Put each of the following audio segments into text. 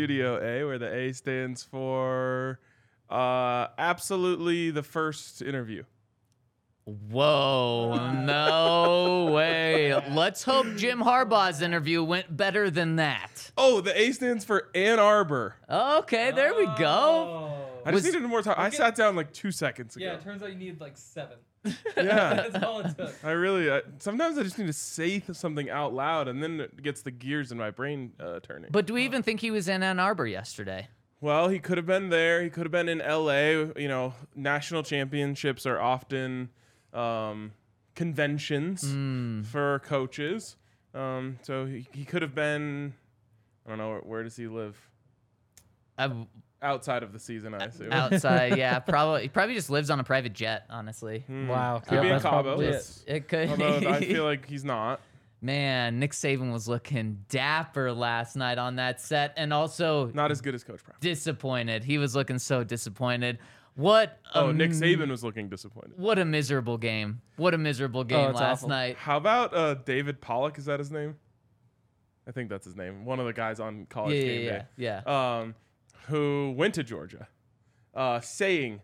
Studio A, where the A stands for uh, absolutely the first interview. Whoa, no way. Let's hope Jim Harbaugh's interview went better than that. Oh, the A stands for Ann Arbor. Okay, there we go. Oh. I Was- just needed more time. I sat down like two seconds ago. Yeah, it turns out you need like seven. Yeah. That's all it took. I really, I, sometimes I just need to say th- something out loud and then it gets the gears in my brain uh, turning. But do we even think he was in Ann Arbor yesterday? Well, he could have been there. He could have been in LA. You know, national championships are often um, conventions Hmm. for coaches. Um, so he, he could have been. I don't know where, where does he live? Uh, Outside of the season, I assume. outside, yeah, probably. He probably just lives on a private jet, honestly. Hmm. Wow. Could be in that's Cabo. probably it. That's- It could. Although I feel like he's not. Man, Nick Saban was looking dapper last night on that set, and also Not as good as Coach Prime. disappointed. He was looking so disappointed. What? a Oh, Nick m- Saban was looking disappointed. What a miserable game. What a miserable game it's last awful. night. How about uh, David Pollack? Is that his name? I think that's his name. One of the guys on college Yeah, game yeah, day. yeah, yeah. um, who went to Georgia, uh, saying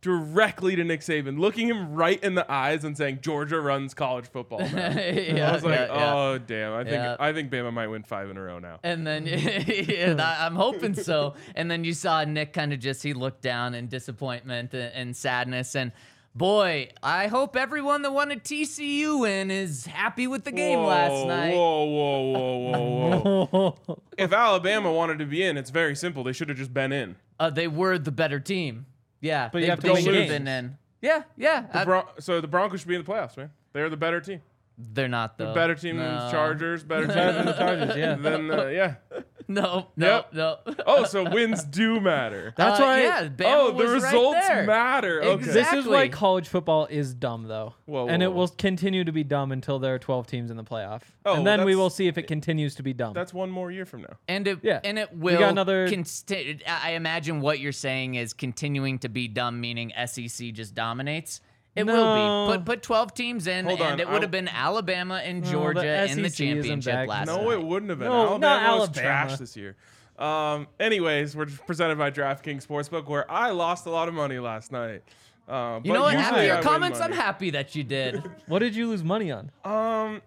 directly to Nick Saban, looking him right in the eyes and saying, "Georgia runs college football." Now. yeah, I was like, yeah, yeah. "Oh damn! I think Yeah. I think Bama might win five in a row now." And then yeah, I- I'm hoping so. And then you saw Nick kind of just he looked down in disappointment and, and sadness. And boy, I hope everyone that wanted TCU in is happy with the game last night. Whoa, whoa, whoa, whoa, whoa! if Alabama wanted to be in, it's very simple. They should have just been in. Uh, they were the better team. Yeah, But you have to they win should have been in. Yeah, yeah. The I- Bron- so the Broncos should be in the playoffs, man. They're the better team. they're not though. Better team than the Chargers. Better team than than the Chargers, yeah. Then uh, yeah. No, no, Yep. no. Oh, so wins do matter. That's Uh, why. Yeah, Bama oh, the was right results there. matter. Okay. This is why Exactly. college football is dumb, though. Whoa, and it whoa. will continue to be dumb until there are 12 teams in the playoff. Oh, and then we that's- will see if it continues to be dumb. That's one more year from now. And it Yeah. and it will got another- consti- I I imagine what you're saying is continuing to be dumb, meaning SEC just dominates. It will be. Put put 12 teams in, Hold and on, it would have been Alabama and No, the Georgia in the championship back. last No, night. it wouldn't have been. No, Alabama not was trash this year. Um, anyways, we're presented by DraftKings Sportsbook, where I lost a lot of money last night. Uh, You know what? usually After your win comments, I'm happy that you did. what did you lose money on? Um,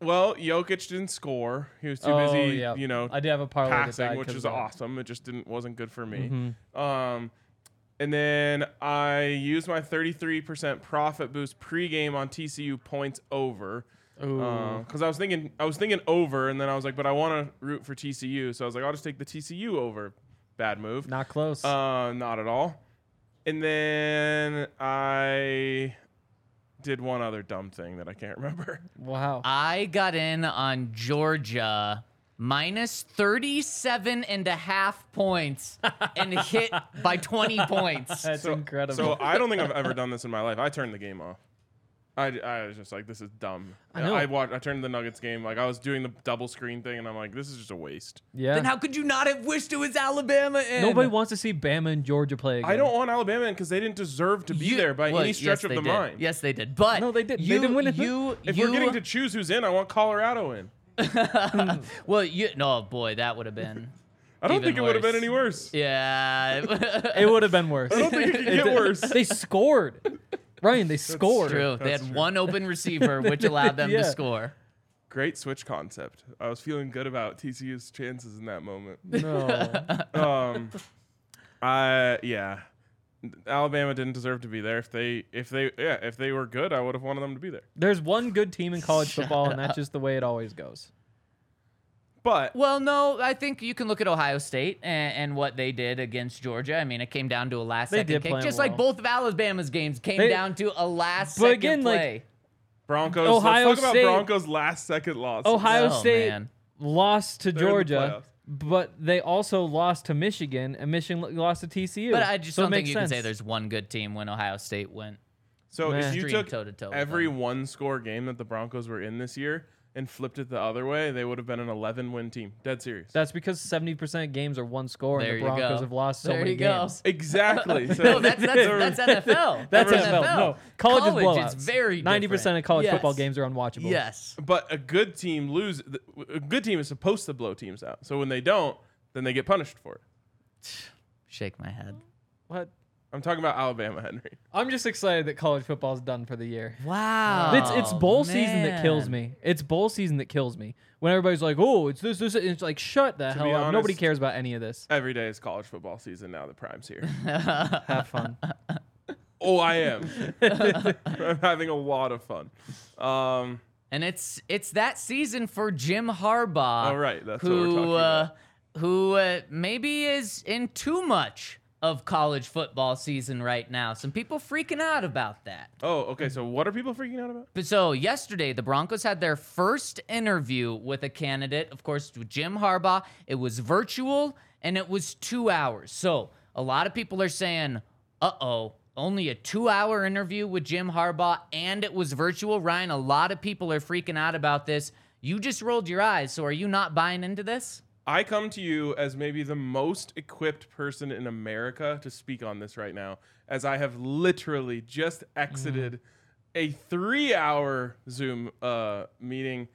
well, Jokic didn't score. He was too oh, busy, yeah. you know, I did have a parlay that passing, died which 'cause is of that. awesome. It just didn't wasn't good for me. Mhm. Um, and then I used my 33% profit boost pregame on TCU points over. Ooh. Because I was thinking, I was thinking over, and then I was like, but I want to root for TCU, so I was like, I'll just take the TCU over. Bad move. Not close. Uh, not at all. And then I did one other dumb thing that I can't remember. wow. I got in on Georgia minus 37 and a half points and hit by 20 points. That's so, incredible. So I don't think I've ever done this in my life. I turned the game off. I, I was just like, this is dumb. I know. I watched. I turned the Nuggets game. Like I was doing the double screen thing, and I'm like, this is just a waste. yeah. Then how could you not have wished it was Alabama in? Nobody wants to see Bama and Georgia play again. I don't want Alabama in because they didn't deserve to be You- there by well, any stretch yes, of the did. mind. Yes, they did. But No, they did. They You, didn't win it. You, If you, we're getting to choose who's in, I want Colorado in. well, you no boy, that would have been. I don't think it would have been any worse. Yeah, It would have been worse. I don't think it could get worse. they scored. Ryan, they scored. true. They had true. one open receiver, which allowed them Yeah. to score. Great switch concept. I was feeling good about TCU's chances in that moment. No. um, I yeah, Alabama didn't deserve to be there. If they if they yeah if they were good, I would have wanted them to be there. There's one good team in college football, and that's just the way it always goes. But Well, no, I think you can look at Ohio State and, and what they did against Georgia. I mean, it came down to a last They second did kick, play 'em just like both of Alabama's games came They- down to a last But second again, like, play. Broncos. Ohio let's talk State- about Broncos' last second loss. Ohio Oh, State man. lost to They're in the Georgia, playoffs. But they also lost to Michigan, and Michigan lost to TCU. But I just So don't think makes you can say there's one good team when Ohio State went. So Meh. if you took toe-to-toe every one score game that the Broncos were in this year and flipped it the other way, they would have been an 11 win team. Dead serious. That's because 70% of games are one score, There and the Broncos have lost so There many you go. games. exactly. So No, that's that's, that's NFL. That's That's NFL. No, college, is blowouts. is very 90% different. of college Yes. football games are unwatchable. Yes. but a good team lose. A good team is supposed to blow teams out. So when they don't, then they get punished for it. Shake my head. What? I'm talking about Alabama, Henry. I'm just excited that college football is done for the year. Wow. It's it's bowl season that kills Oh, man. me. It's bowl season that kills me. When everybody's like, "Oh, it's this, this," it's like, shut the hell be up. Nobody honest- cares about any of this. Every day is college football season now. The prime's here. Have fun. oh, I am. I'm having a lot of fun. Um, And it's it's that season for Jim Harbaugh. All right, that's what we're who talking uh, about. who uh, maybe is in too much of college football season right now. Some people freaking out about that. oh, okay. So what are people freaking out about? But so yesterday, the Broncos had their first interview with a candidate. Of course, with Jim Harbaugh. It was virtual and it was two hours. So a lot of people are saying, "Uh oh." Only a two hour interview with Jim Harbaugh and it was virtual. Ryan, a lot of people are freaking out about this. You just rolled your eyes. So are you not buying into this? I come to you as maybe the most equipped person in America to speak on this right now, as I have literally just exited a three hour Zoom uh, meeting.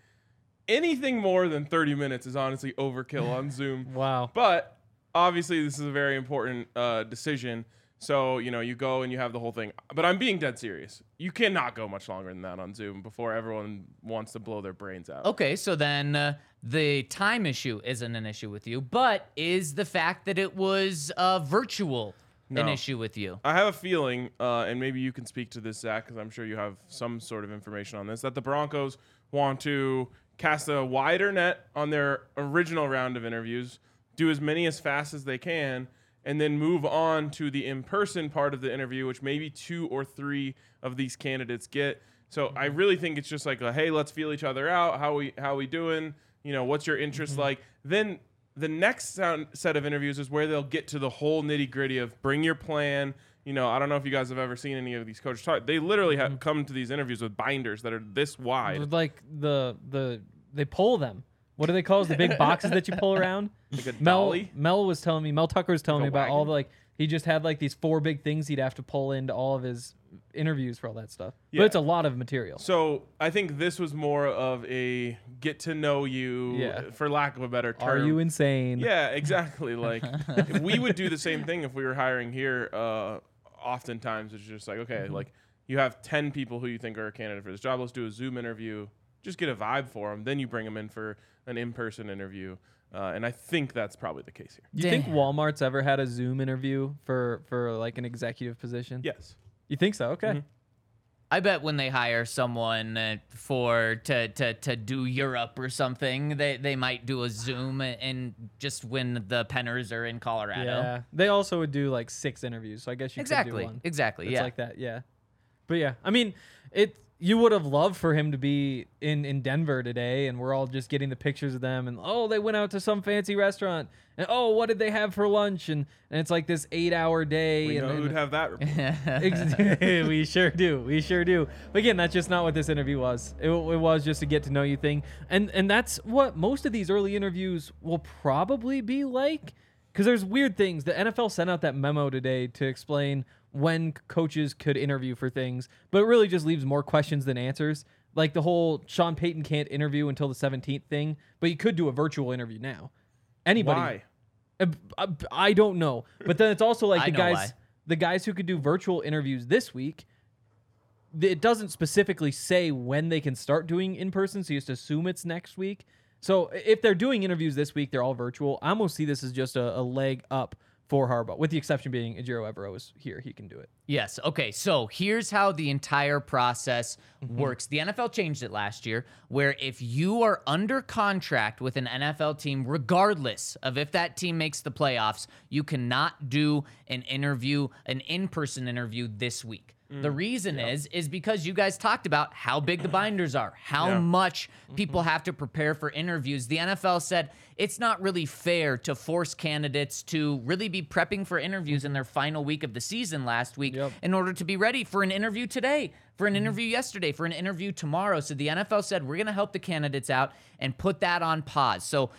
Anything more than 30 minutes is honestly overkill on Zoom. Wow. But obviously, this is a very important uh, decision. So, you know, you go and you have the whole thing. But I'm being dead serious. You cannot go much longer than that on Zoom before everyone wants to blow their brains out. Okay, so then uh, the time issue isn't an issue with you, but is the fact that it was uh, virtual an issue with you? I have a feeling, uh, and maybe you can speak to this, Zach, because I'm sure you have some sort of information on this, that the Broncos want to cast a wider net on their original round of interviews, do as many as fast as they can, and then move on to the in-person part of the interview, which maybe two or three of these candidates get. So I mm-hmm. really think it's just like, a, hey, let's feel each other out. How we how we doing? You know, what's your interest mm-hmm. like? Then the next sound, set of interviews is where they'll get to the whole nitty gritty of bring your plan. You know, I don't know if you guys have ever seen any of these coaches talk. They literally have mm-hmm. come to these interviews with binders that are this wide. Like the the they pull them. What do they call it? The big boxes that you pull around? Like a Mel dolly? Mel was telling me Mel Tucker was telling Like me a about all wagon? the like he just had like these four big things he'd have to pull into all of his interviews for all that stuff. Yeah. But it's a lot of material. So I think this was more of a get to know you, Yeah. for lack of a better term. Are you insane? Yeah, exactly. Like we would do the same thing if we were hiring here. Uh, oftentimes it's just like, okay, like you have ten people who you think are a candidate for this job. Let's do a Zoom interview. Just get a vibe for them. Then you bring them in for an in-person interview. Uh, and I think that's probably the case here. Do you think Walmart's ever had a Zoom interview for for like an executive position? Yes. You think so? Okay. Mm-hmm. I bet when they hire someone uh, for to, to to do Europe or something, they they might do a Zoom and, and just when the Penners are in Colorado. Yeah. They also would do like six interviews, so I guess you could do Exactly. one. Exactly. It's yeah. like that, yeah. But yeah, I mean, it. You would have loved for him to be in in Denver today, and we're all just getting the pictures of them, and oh, they went out to some fancy restaurant, and oh, what did they have for lunch, and and it's like this eight hour day, We and, know and who'd have that. We sure do. We sure do. But again, that's just not what this interview was. It, it was just a get to know you thing, and and that's what most of these early interviews will probably be like. Because there's weird things. The NFL sent out that memo today to explain when coaches could interview for things, but it really just leaves more questions than answers. Like the whole Sean Payton can't interview until the 17th thing, but you could do a virtual interview now. Anybody? Why? Uh, uh, I don't know. But then it's also like the guys why. the guys who could do virtual interviews this week. It doesn't specifically say when they can start doing in person, so you just assume it's next week. So if they're doing interviews this week, they're all virtual. I almost see this as just a, a leg up for Harbaugh, with the exception being Ejiro Evero is here; he can do it. Yes. Okay. So here's how the entire process mm-hmm. works. The NFL changed it last year, where if you are under contract with an NFL team, regardless of if that team makes the playoffs, you cannot do an interview, an in person interview this week. The mm. reason is is because you guys talked about how big the binders are, how Yeah. much mm-hmm. people have to prepare for interviews. The NFL said it's not really fair to force candidates to really be prepping for interviews in mm-hmm. their final week of the season last week Yep. in order to be ready for an interview today, for an Mm-hmm. interview yesterday, for an interview tomorrow. So the NFL said we're going to help the candidates out and put that on pause. So,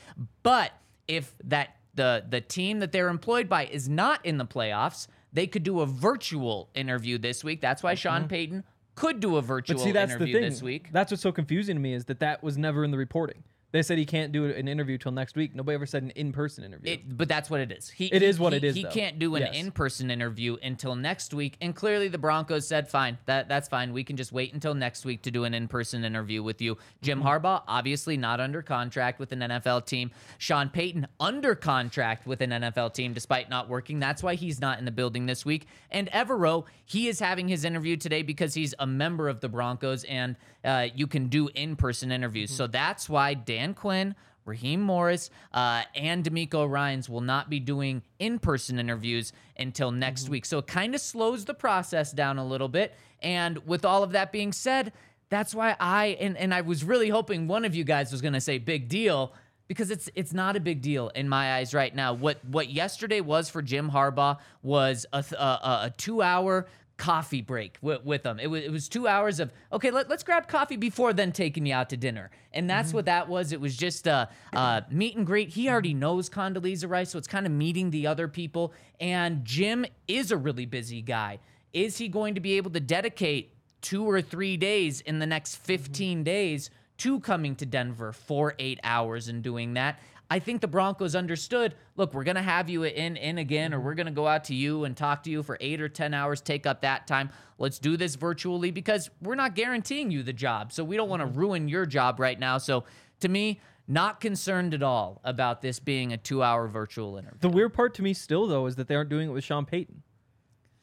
but if that the the team that they're employed by is not in the playoffs, they could do a virtual interview this week. That's why Sean Payton could do a virtual Mm-hmm. But see, that's the interview thing. this week. That's what's so confusing to me is that that was never in the reporting. They said he can't do an interview till next week. Nobody ever said an in-person interview. It, but that's what it is. He, It he- is what he- it is, He though. can't do an Yes. in-person interview until next week, and clearly the Broncos said, "Fine, that that's fine. We can just wait until next week to do an in-person interview with you." Jim Mm-hmm. Harbaugh, obviously not under contract with an NFL team. Sean Payton under contract with an NFL team, despite not working. That's why he's not in the building this week. And Evero, he is having his interview today because he's a member of the Broncos, and uh, you can do in-person interviews. Mm-hmm. So that's why Dan Quinn. Raheem Morris uh, and DeMeco Ryans will not be doing in-person interviews until next Mm-hmm. week. So it kind of slows the process down a little bit. And with all of that being said, that's why I and, and I was really hoping one of you guys was going to say big deal because it's it's not a big deal in my eyes right now. What what yesterday was for Jim Harbaugh was a th- a, a, a two hour coffee break with, with them. It was it was two hours of okay. Let, let's grab coffee before then taking you out to dinner, and that's what that was. It was just a, a meet and greet. He already knows Condoleezza Rice, so it's kind of meeting the other people. And Jim is a really busy guy. Is he going to be able to dedicate two or three days in the next 15 days to coming to Denver for eight hours and doing that. I think the Broncos understood. Look, we're gonna have you in in again, or mm-hmm. we're gonna go out to you and talk to you for eight or ten hours. Take up that time. Let's do this virtually because we're not guaranteeing you the job, so we don't want to mm-hmm. ruin your job right now. So, to me, not concerned at all about this being a two-hour virtual interview. the weird part to me still though is that they aren't doing it with Sean Payton.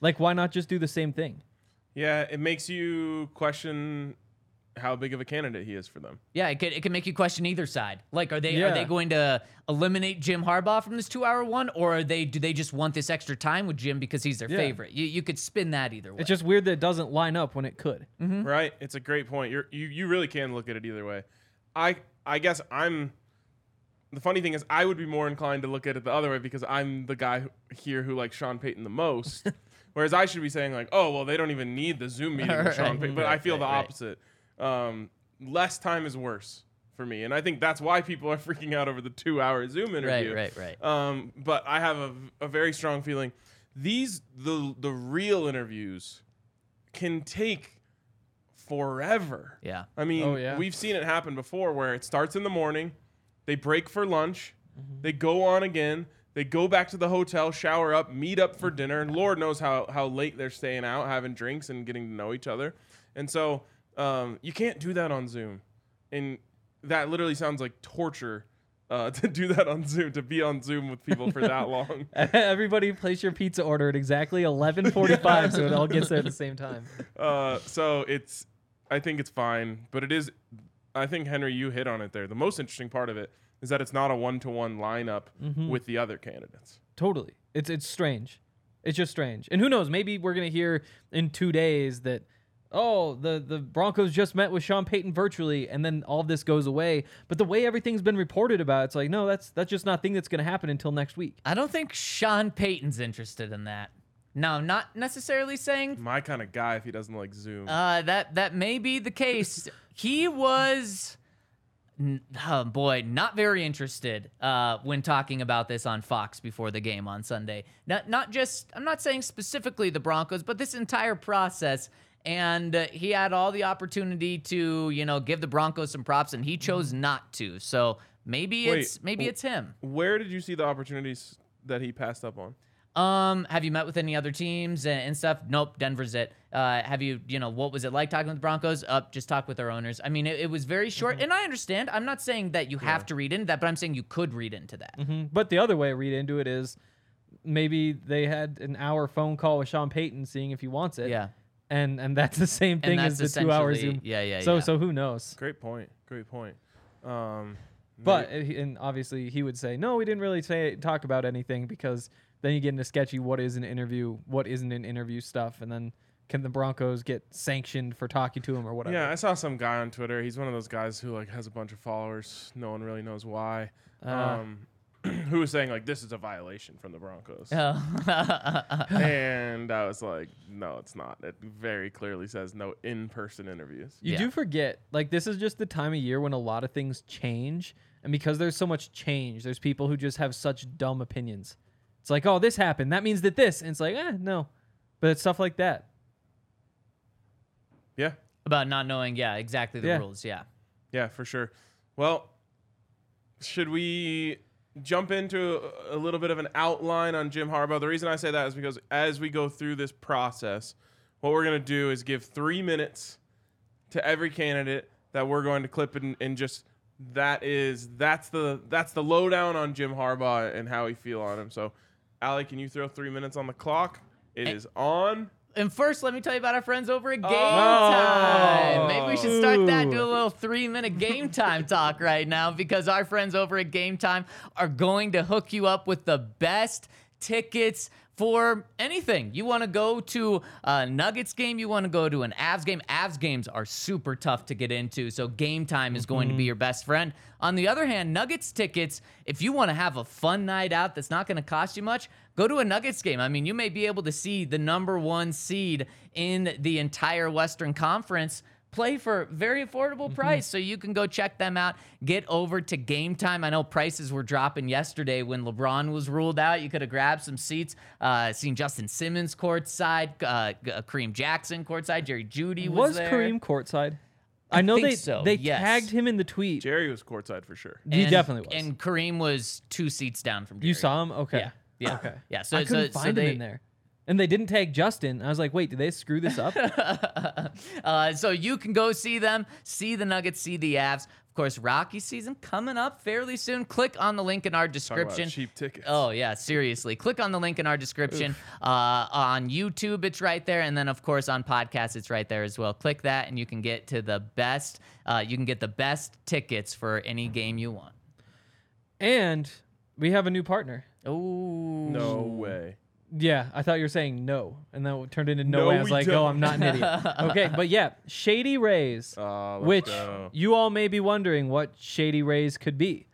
Like, why not just do the same thing? Yeah, it makes you question how big of a candidate he is for them. Yeah, it could it can make you question either side. Like, are they are they going to eliminate Jim Harbaugh from this two hour one, or are they do they just want this extra time with Jim because he's their Yeah. favorite? You you could spin that either way. It's just weird that it doesn't line up when it could. Mm-hmm. Right? It's a great point. You're, you you really can look at it either way. I I guess I'm. The funny thing is, I would be more inclined to look at it the other way because I'm the guy who- here who likes Sean Payton the most. Whereas I should be saying like, oh well, they don't even need the Zoom meeting with Sean Right, Payton. But I right, feel the right, right. opposite. Um, less time is worse for me, and I think that's why people are freaking out over the two-hour Zoom interview. right, right. right. Um, but I have a, a very strong feeling these the the real interviews can take forever. yeah. I mean, Oh, yeah. we've seen it happen before where it starts in the morning, they break for lunch, Mm-hmm. they go on again, they go back to the hotel, shower up, meet up for dinner, and Lord knows how how late they're staying out, having drinks and getting to know each other. And so um, you can't do that on Zoom, and that literally sounds like torture. Uh, to do that on Zoom, to be on Zoom with people for that long. Everybody place your pizza order at exactly 11:45 so it all gets there at the same time. Uh, so it's, I think it's fine, but it is. I think Henry, you hit on it there. The most interesting part of it is that it's not a one-to-one lineup Mm-hmm. with the other candidates. Totally. It's it's strange. It's just strange. And who knows, maybe we're going to hear in 2 days that oh, the the Broncos just met with Sean Payton virtually and then all of this goes away. But the way everything's been reported about, it's like, no, that's that's just not a thing that's going to happen until next week. I don't think Sean Payton's interested in that. No, not necessarily saying My kind of guy if he doesn't like Zoom. uh, that that may be the case. he was, n- oh boy, not very interested uh, when talking about this on Fox before the game on Sunday. Not not just I'm not saying specifically the Broncos, but this entire process. And uh, he had all the opportunity to, you know, give the Broncos some props, and he chose not to. So maybe Wait, it's maybe w- it's him. Where did you see the opportunities that he passed up on? Um, have you met with any other teams and, and stuff? Nope, Denver's it. Uh, have you, you know, what was it like talking with the Broncos? Up, just talk with their owners. I mean, it, it was very short, and I understand. I'm not saying that you have to read into that, but I'm saying you could read into that. Mhm. But the other way to read into it is maybe they had an hour phone call with Sean Payton seeing if he wants it. Yeah. And and that's the same thing as the 2 hour essentially- Zoom. yeah, yeah, So yeah. so who knows? Great point. Great point. Um, But he- and obviously he would say, "No, we didn't really say talk about anything because then you get into sketchy what is an interview, what isn't an interview stuff, and then can the Broncos get sanctioned for talking to him or whatever? Yeah, I saw some guy on Twitter. He's one of those guys who like has a bunch of followers. No one really knows why. Uh. um, who was saying like this is a violation from the Broncos, Oh. and I was like, no, it's not. It very clearly says no in-person interviews. You Yeah. do forget, like this is just the time of year when a lot of things change, and because there's so much change, there's people who just have such dumb opinions. It's like, oh, this happened. That means that this, and it's like, eh, no. But it's stuff like that. Yeah, About not knowing, yeah, exactly the Yeah. rules. Yeah. yeah, for sure. Well, should we jump into a a little bit of an outline on Jim Harbaugh? The reason I say that is because as we go through this process, what we're going to do is give three minutes to every candidate that we're going to clip and, and just that is that's the that's the lowdown on Jim Harbaugh and how we feel on him. So, Ali, can you throw three minutes on the clock? It is on. And first, let me tell you about our friends over at Game Oh. Time. Maybe we should start that, do a little three minute game time talk right now because our friends over at Game Time are going to hook you up with the best tickets for anything. You want to go to a Nuggets game, you want to go to an Avs game. Avs games are super tough to get into, so Game Time is going to be mm-hmm. your best friend. On the other hand, Nuggets tickets, if you want to have a fun night out that's not going to cost you much, go to a Nuggets game. I mean, you may be able to see the number 1 seed in the entire Western Conference play for very affordable price. So you can go check them out. Get over to Game Time. I know prices were dropping yesterday when LeBron was ruled out. You could have grabbed some seats. Uh, seen Justin Simmons courtside, uh, uh, Kareem Jackson courtside, Jerry Jeudy was, Was there. Kareem courtside? I I, know think they so, they yes. tagged him in the tweet. Jerry was courtside for sure. he definitely was. And Kareem was two seats down from Jerry. you saw him? Okay. Yeah. Yeah. Okay. Yeah. So, I couldn't so, so find they, him in there. And they didn't tag Justin. I was like, wait, did they screw this up? uh, so you can go see them, see the Nuggets, see the Avs. Of course, Rocky season coming up fairly soon. Click on the link in our Talk about description. cheap tickets. Oh yeah, seriously. Click on the link in our description. Uh, on YouTube, it's right there, and then of course on podcast, it's right there as well. Click that, and you can get to the best. Uh, you can get the best tickets for any game you want. and we have a new partner. Oh no way. Yeah, I thought you were saying no, and then it turned into no. No, way. I was we like, oh, don't. I'm not an idiot. okay, but yeah, Shady Rays, Uh, let's which go. you all may be wondering what Shady Rays could be,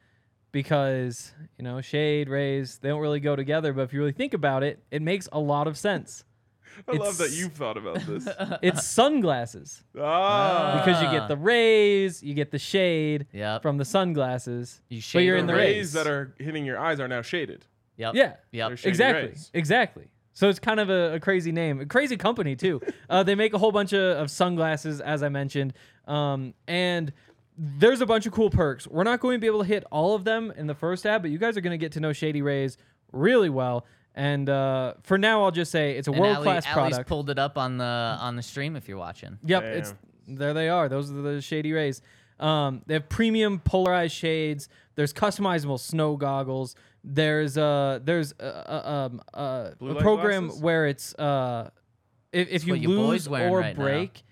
because you know Shade Rays they don't really go together, but if you really think about it, it makes a lot of sense. I love that it's- you've thought about this. It's sunglasses ah, because you get the rays, you get the shade Yep. from the sunglasses, You but shade you're the in the the rays rays that are hitting your eyes are now shaded. Yep. Yeah. Yep. Exactly. rays. Exactly. So it's kind of a, a crazy name, a crazy company too. uh, they make a whole bunch of, of sunglasses, as I mentioned, um, and there's a bunch of cool perks. We're not going to be able to hit all of them in the first ad, but you guys are going to get to know Shady Rays really well. And uh, for now, I'll just say it's a world Ali- class Ali's product. pulled it up on the on the stream if you're watching. Yep, it's there. They are. Those are the Shady Rays. Um, they have premium polarized shades. There's customizable snow goggles. There's a there's uh, uh, um, uh, Blue a program glasses? where it's uh if, if you what your boy's lose wearing or right now. break.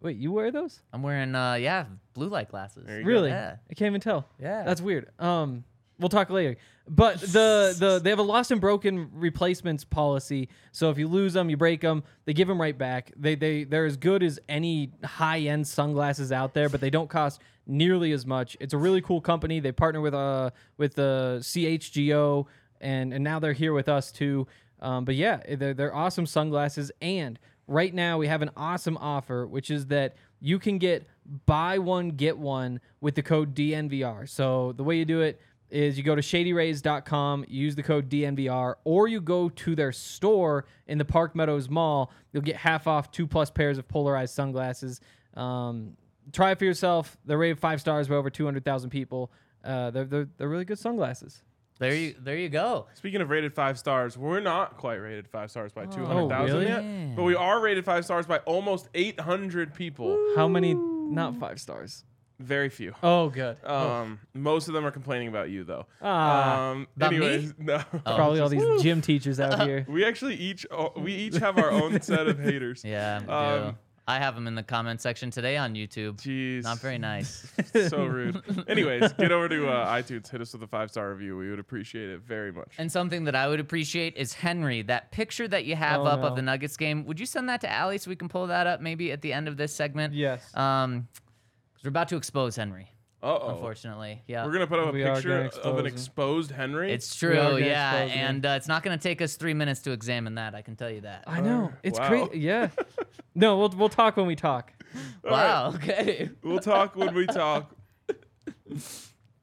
Wait, you wear those? I'm wearing uh yeah blue light glasses. There you go. Really? Yeah. I can't even tell. Yeah. That's weird. Um, we'll talk later. But the the they have a lost and broken replacements policy. So if you lose them, you break them, they give them right back. They they they're as good as any high end sunglasses out there, but they don't cost nearly as much. It's a really cool company. They partner with uh with the CHGO, and and now they're here with us too. Um, but yeah, they're they're awesome sunglasses. And right now we have an awesome offer, which is that you can get buy one get one with the code DNVR. So the way you do it is you go to shadyrays.com, use the code DNVR, or you go to their store in the Park Meadows Mall. You'll get half off two plus pairs of polarized sunglasses. Um, try it for yourself. They're rated five stars by over 200,000 people. Uh, they're, they're, they're really good sunglasses. There you there you go. Speaking of rated five stars, we're not quite rated five stars by 200,000 really? yet, but we are rated five stars by almost 800 people. How many? Not five stars. Very few. Oh, good. Um, most of them are complaining about you though. Ah, um, About me? anyways, no. probably all these gym teachers out here. we actually each oh, we each have our own set of haters. Yeah. we do. Um, I have them in the comment section today on YouTube. Jeez. Not very nice. so rude. Anyways, get over to uh, iTunes, hit us with a five star review. We would appreciate it very much. And something that I would appreciate is Henry, that picture that you have Oh, up no. of the Nuggets game. Would you send that to Allie so we can pull that up maybe at the end of this segment? Yes. Um, 'cause we're about to expose Henry, Uh oh. unfortunately. Yeah. We're gonna put up a We are picture gonna of expose an him. exposed Henry. It's We are true, gonna yeah, expose him. and uh, it's not going to take us three minutes to examine that. I can tell you that. I know. It's wow. crazy. Yeah. no, we'll we'll talk when we talk. Wow. Okay. We'll talk when we talk.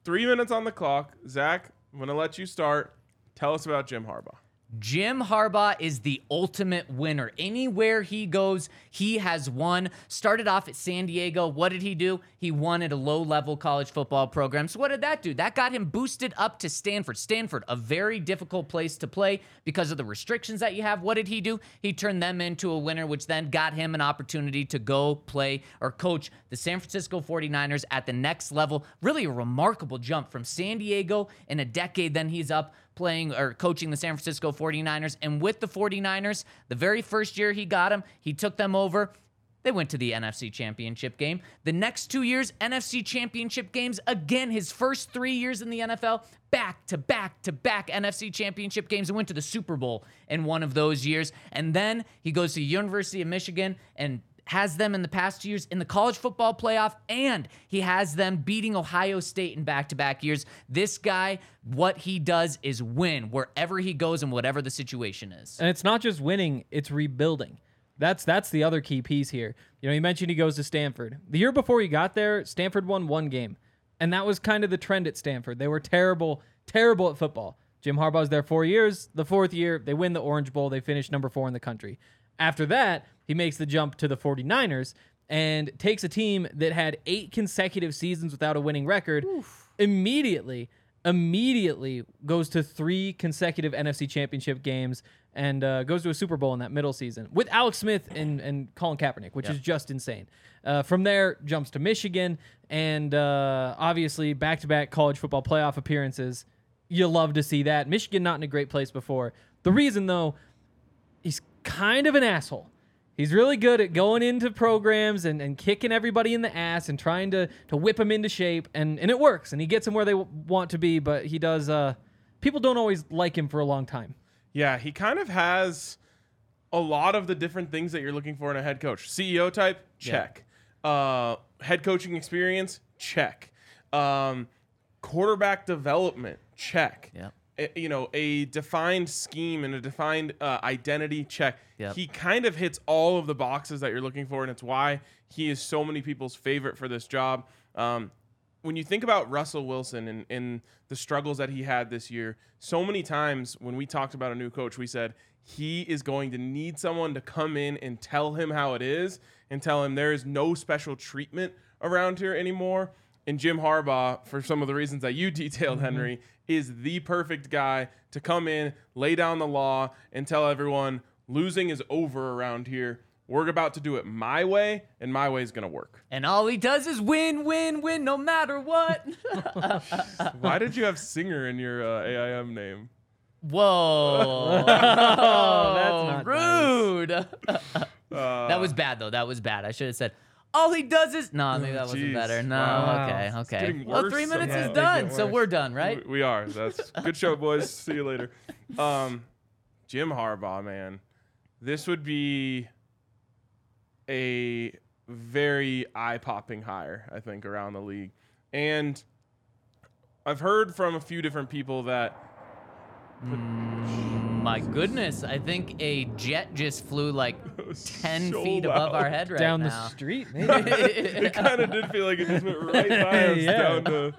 Three minutes on the clock. Zach, I'm gonna let you start. Tell us about Jim Harbaugh. Jim Harbaugh is the ultimate winner. Anywhere he goes, he has won. Started off at San Diego. What did he do? He won at a low level college football program. So, what did that do? That got him boosted up to Stanford. Stanford, a very difficult place to play because of the restrictions that you have. What did he do? He turned them into a winner, which then got him an opportunity to go play or coach the San Francisco 49ers at the next level. Really a remarkable jump from San Diego in a decade. Then he's up playing or coaching the San Francisco 49ers. And with the 49ers, the very first year he got them, he took them over. They went to the NFC Championship game. The next two years, NFC Championship games. Again, his first three years in the NFL, back to back to back NFC Championship games and went to the Super Bowl in one of those years. And then he goes to University of Michigan and has them in the past two years in the college football playoff, and he has them beating Ohio State in back to back years. This guy, what he does is win wherever he goes and whatever the situation is. And it's not just winning, it's rebuilding. That's that's the other key piece here. You know, you mentioned he goes to Stanford. The year before he got there, Stanford won one game. And that was kind of the trend at Stanford. They were terrible, terrible at football. Jim Harbaugh's there 4 years. The fourth year, they win the Orange Bowl. They finish number 4 in the country. After that, he makes the jump to the 49ers and takes a team that had 8 consecutive seasons without a winning record. Immediately immediately goes to three consecutive NFC Championship games and uh, goes to a Super Bowl in that middle season with Alex Smith and, and Colin Kaepernick, which is just insane. Uh, from there, jumps to Michigan and uh, obviously back to back college football playoff appearances. You love to see that. Michigan not in a great place before. The reason, though, he's kind of an asshole. He's really good at going into programs and, and kicking everybody in the ass and trying to, to whip them into shape, and, and it works, and he gets them where they w- want to be, but he does. Uh, people don't always like him for a long time. Yeah, he kind of has a lot of the different things that you're looking for in a head coach. CEO type, check. Uh, head coaching experience, check. Um, quarterback development, check. Yep. You know, a defined scheme and a defined uh, identity, check. Yep. He kind of hits all of the boxes that you're looking for, and it's why he is so many people's favorite for this job. Um, when you think about Russell Wilson and, and the struggles that he had this year, so many times when we talked about a new coach, we said he is going to need someone to come in and tell him how it is and tell him there is no special treatment around here anymore. And Jim Harbaugh, for some of the reasons that you detailed, Henry, is the perfect guy to come in, lay down the law, and tell everyone losing is over around here. We're about to do it my way, and my way is going to work. And all he does is win, win, win, no matter what. Why did you have singer in your uh, AIM name? Whoa. oh, that's not rude. Uh, that was bad, though. That was bad. I should have said, all he does is. No, maybe that wasn't Jeez. better. No, Wow. okay, It's okay. getting Well, worse three minutes somehow. is Yeah, done, so we're done, right? We, we are. That's good show, boys. See you later. Um, Jim Harbaugh, man, this would be a very eye-popping hire, I think, around the league. And I've heard from a few different people that My goodness, I think a jet just flew like 10 so feet above our head right Down now. the street, maybe. it kind of did feel like it just went right by us Yeah. down to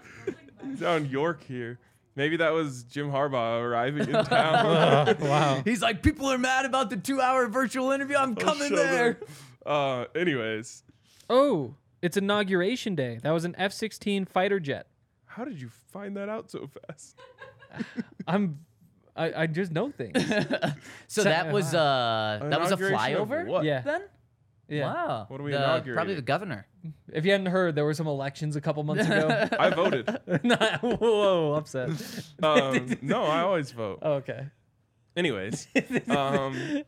down York here. Maybe that was Jim Harbaugh arriving in town. wow. He's like, people are mad about the two hour virtual interview. I'm coming there. Uh, anyways, Oh, it's inauguration day. That was an F 16 fighter jet. how did you find that out so fast? I'm. I, I just know things. So Sa- that was uh that was a Inauguration of flyover what? Yeah. then? Yeah. Wow. What are we The- Probably inaugurating? the governor. If you hadn't heard, there were some elections a couple months ago. I voted. Not- whoa, upset. Um, no, I always vote. okay. Anyways, um,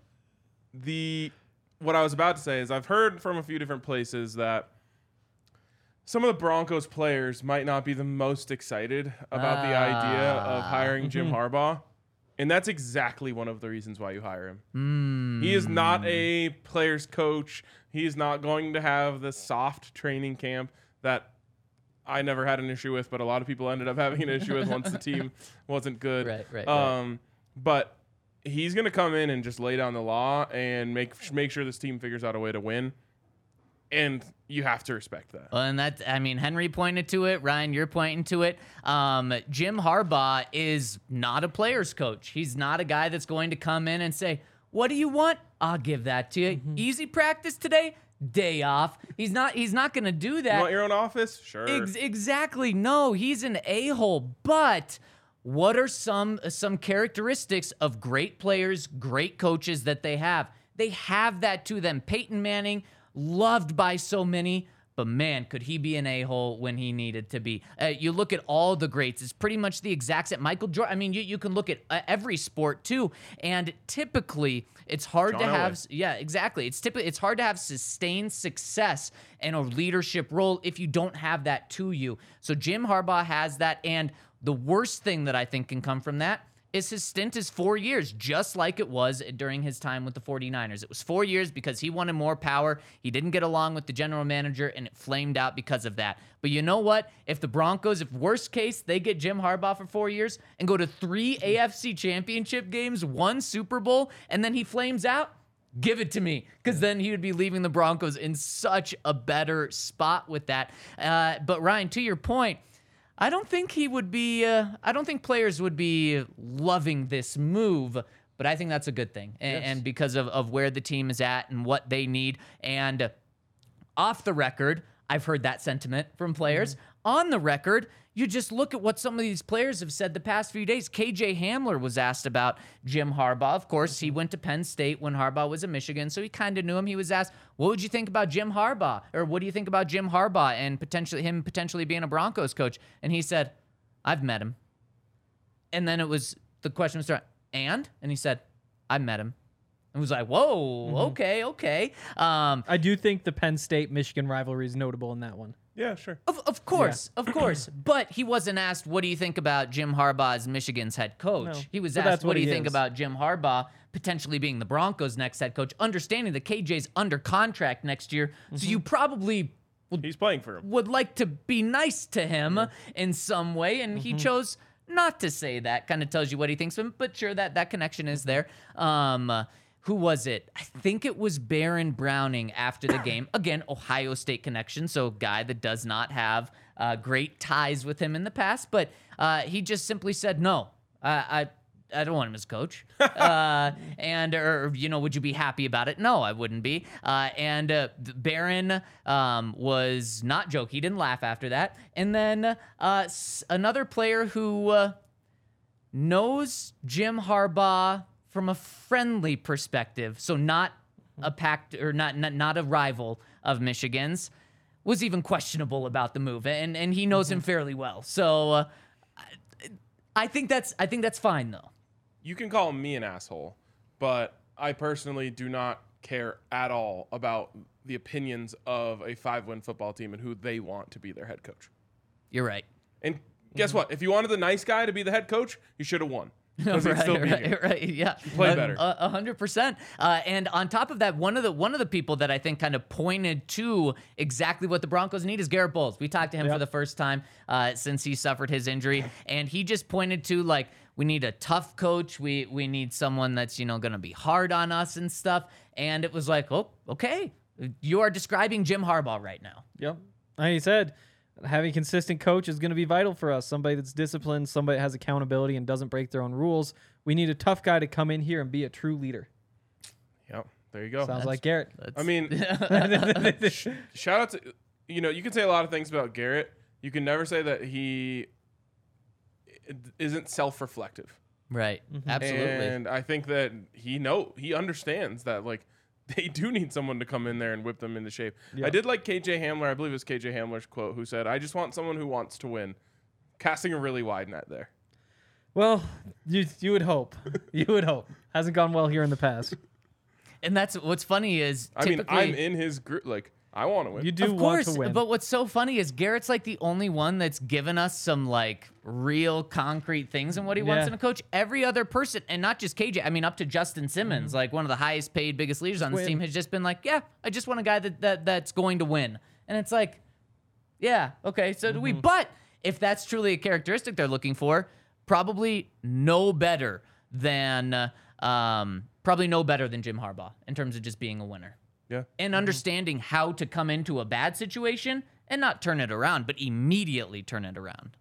the what I was about to say is I've heard from a few different places that some of the Broncos players might not be the most excited about the idea of Ah. hiring Jim Harbaugh. And that's exactly one of the reasons why you hire him. Hmm. He is not a player's coach. He is not going to have the soft training camp that I never had an issue with, but a lot of people ended up having an issue with once the team wasn't good. Right, right, right. Um, but he's going to come in and just lay down the law and make make sure this team figures out a way to win. And you have to respect that. Well, and that I mean, Henry pointed to it. Ryan, you're pointing to it. Um, Jim Harbaugh is not a player's coach. He's not a guy that's going to come in and say, "What do you want? I'll give that to you. Easy practice today, day off." He's not. He's not going to do that. You want your own office? Sure. Ex- exactly. No, he's an a-hole. But what are some some characteristics of great players, great coaches that they have? They have that to them. Peyton Manning, loved by so many, but man, could he be an a-hole when he needed to be? Uh, you look at all the greats; it's pretty much the exact same. Michael Jordan. I mean, you, you can look at uh, every sport too, and typically it's hard to John have Elway. yeah, exactly. It's typically it's hard to have sustained success in a leadership role if you don't have that to you. So Jim Harbaugh has that, and the worst thing that I think can come from that is his stint is four years, just like it was during his time with the 49ers. It was four years because he wanted more power. He didn't get along with the general manager, and it flamed out because of that. But you know what? If the Broncos, if worst case, they get Jim Harbaugh for four years and go to three AFC championship games, one Super Bowl, and then he flames out, Give it to me, because then he would be leaving the Broncos in such a better spot with that. Uh, but Ryan, to your point, I don't think he would be. Uh, I don't think players would be loving this move. But I think that's a good thing, and, and because of, of where the team is at and what they need, and off the record, I've heard that sentiment from players. On the record, you just look at what some of these players have said the past few days. KJ Hamler was asked about Jim Harbaugh. Of course, he went to Penn State when Harbaugh was at Michigan, so he kind of knew him. He was asked, "What would you think about Jim Harbaugh?" or "What do you think about Jim Harbaugh and potentially him potentially being a Broncos coach?" And he said, "I've met him." And then it was the question was, "And?" And he said, "I met him." It was like, "Whoa, okay, okay." Um, I do think the Penn State Michigan rivalry is notable in that one. Yeah, sure. Of, of course, of course. But he wasn't asked, what do you think about Jim Harbaugh as Michigan's head coach? No. He was But asked, that's what, what do you he think is. about Jim Harbaugh potentially being the Broncos' next head coach, understanding that KJ's under contract next year. So Mm-hmm. you probably He's playing for him. would like to be nice to him in some way, and Mm-hmm. he chose not to say that. Kind of tells you what he thinks of him, but sure, that that connection is there. Um, uh, who was it? I think it was Baron Browning after the game. Again, Ohio State connection, so guy that does not have uh, great ties with him in the past, but uh, he just simply said no. I. I I don't want him as coach. Uh, and, or, you know, would you be happy about it? No, I wouldn't be. Uh, and uh, th- um, was not joke. He didn't laugh after that. And then uh, s- another player who uh, knows Jim Harbaugh from a friendly perspective, so not a pact or not, not not a rival of Michigan's, was even questionable about the move, and and he knows him fairly well. So uh, I, I think that's I think that's fine though. You can call me an asshole, but I personally do not care at all about the opinions of a five-win football team and who they want to be their head coach. You're right. And guess what? If you wanted the nice guy to be the head coach, you should have won. Because right, still right, right, yeah. play better. A a hundred percent. Uh, And on top of that, one of the one of the people that I think kind of pointed to exactly what the Broncos need is Garett Bolles. We talked to him for the first time uh, since he suffered his injury, and he just pointed to like we need a tough coach. We we need someone that's you know going to be hard on us and stuff. And it was like, oh, okay, you are describing Jim Harbaugh right now. Yep. Like you said, having a consistent coach is going to be vital for us. Somebody that's disciplined, somebody that has accountability and doesn't break their own rules. We need a tough guy to come in here and be a true leader. Yep. There you go. Sounds like Garrett. I mean, shout out to you know you can say a lot of things about Garrett. You can never say that he isn't self-reflective. Right. Mm-hmm. Absolutely. And I think that he know he understands that like they do need someone to come in there and whip them into shape. I did like KJ Hamler. I believe it was KJ Hamler's quote who said, "I just want someone who wants to win." Casting a really wide net there. Well, you you would hope. You would hope. Hasn't gone well here in the past. And that's what's funny is I mean, I'm in his group. Like, I want to win. You do of want course, to win. but what's so funny is Garrett's like the only one that's given us some like real concrete things and what he wants in a coach. Every other person, and not just KJ, I mean up to Justin Simmons, Mm-hmm. like one of the highest paid, biggest leaders on this win. team, has just been like, yeah, I just want a guy that, that that's going to win. And it's like, yeah, okay, so do we. Mm-hmm. But if that's truly a characteristic they're looking for, probably no better than uh, um, probably no better than Jim Harbaugh in terms of just being a winner yeah. and understanding how to come into a bad situation and not turn it around, but immediately turn it around.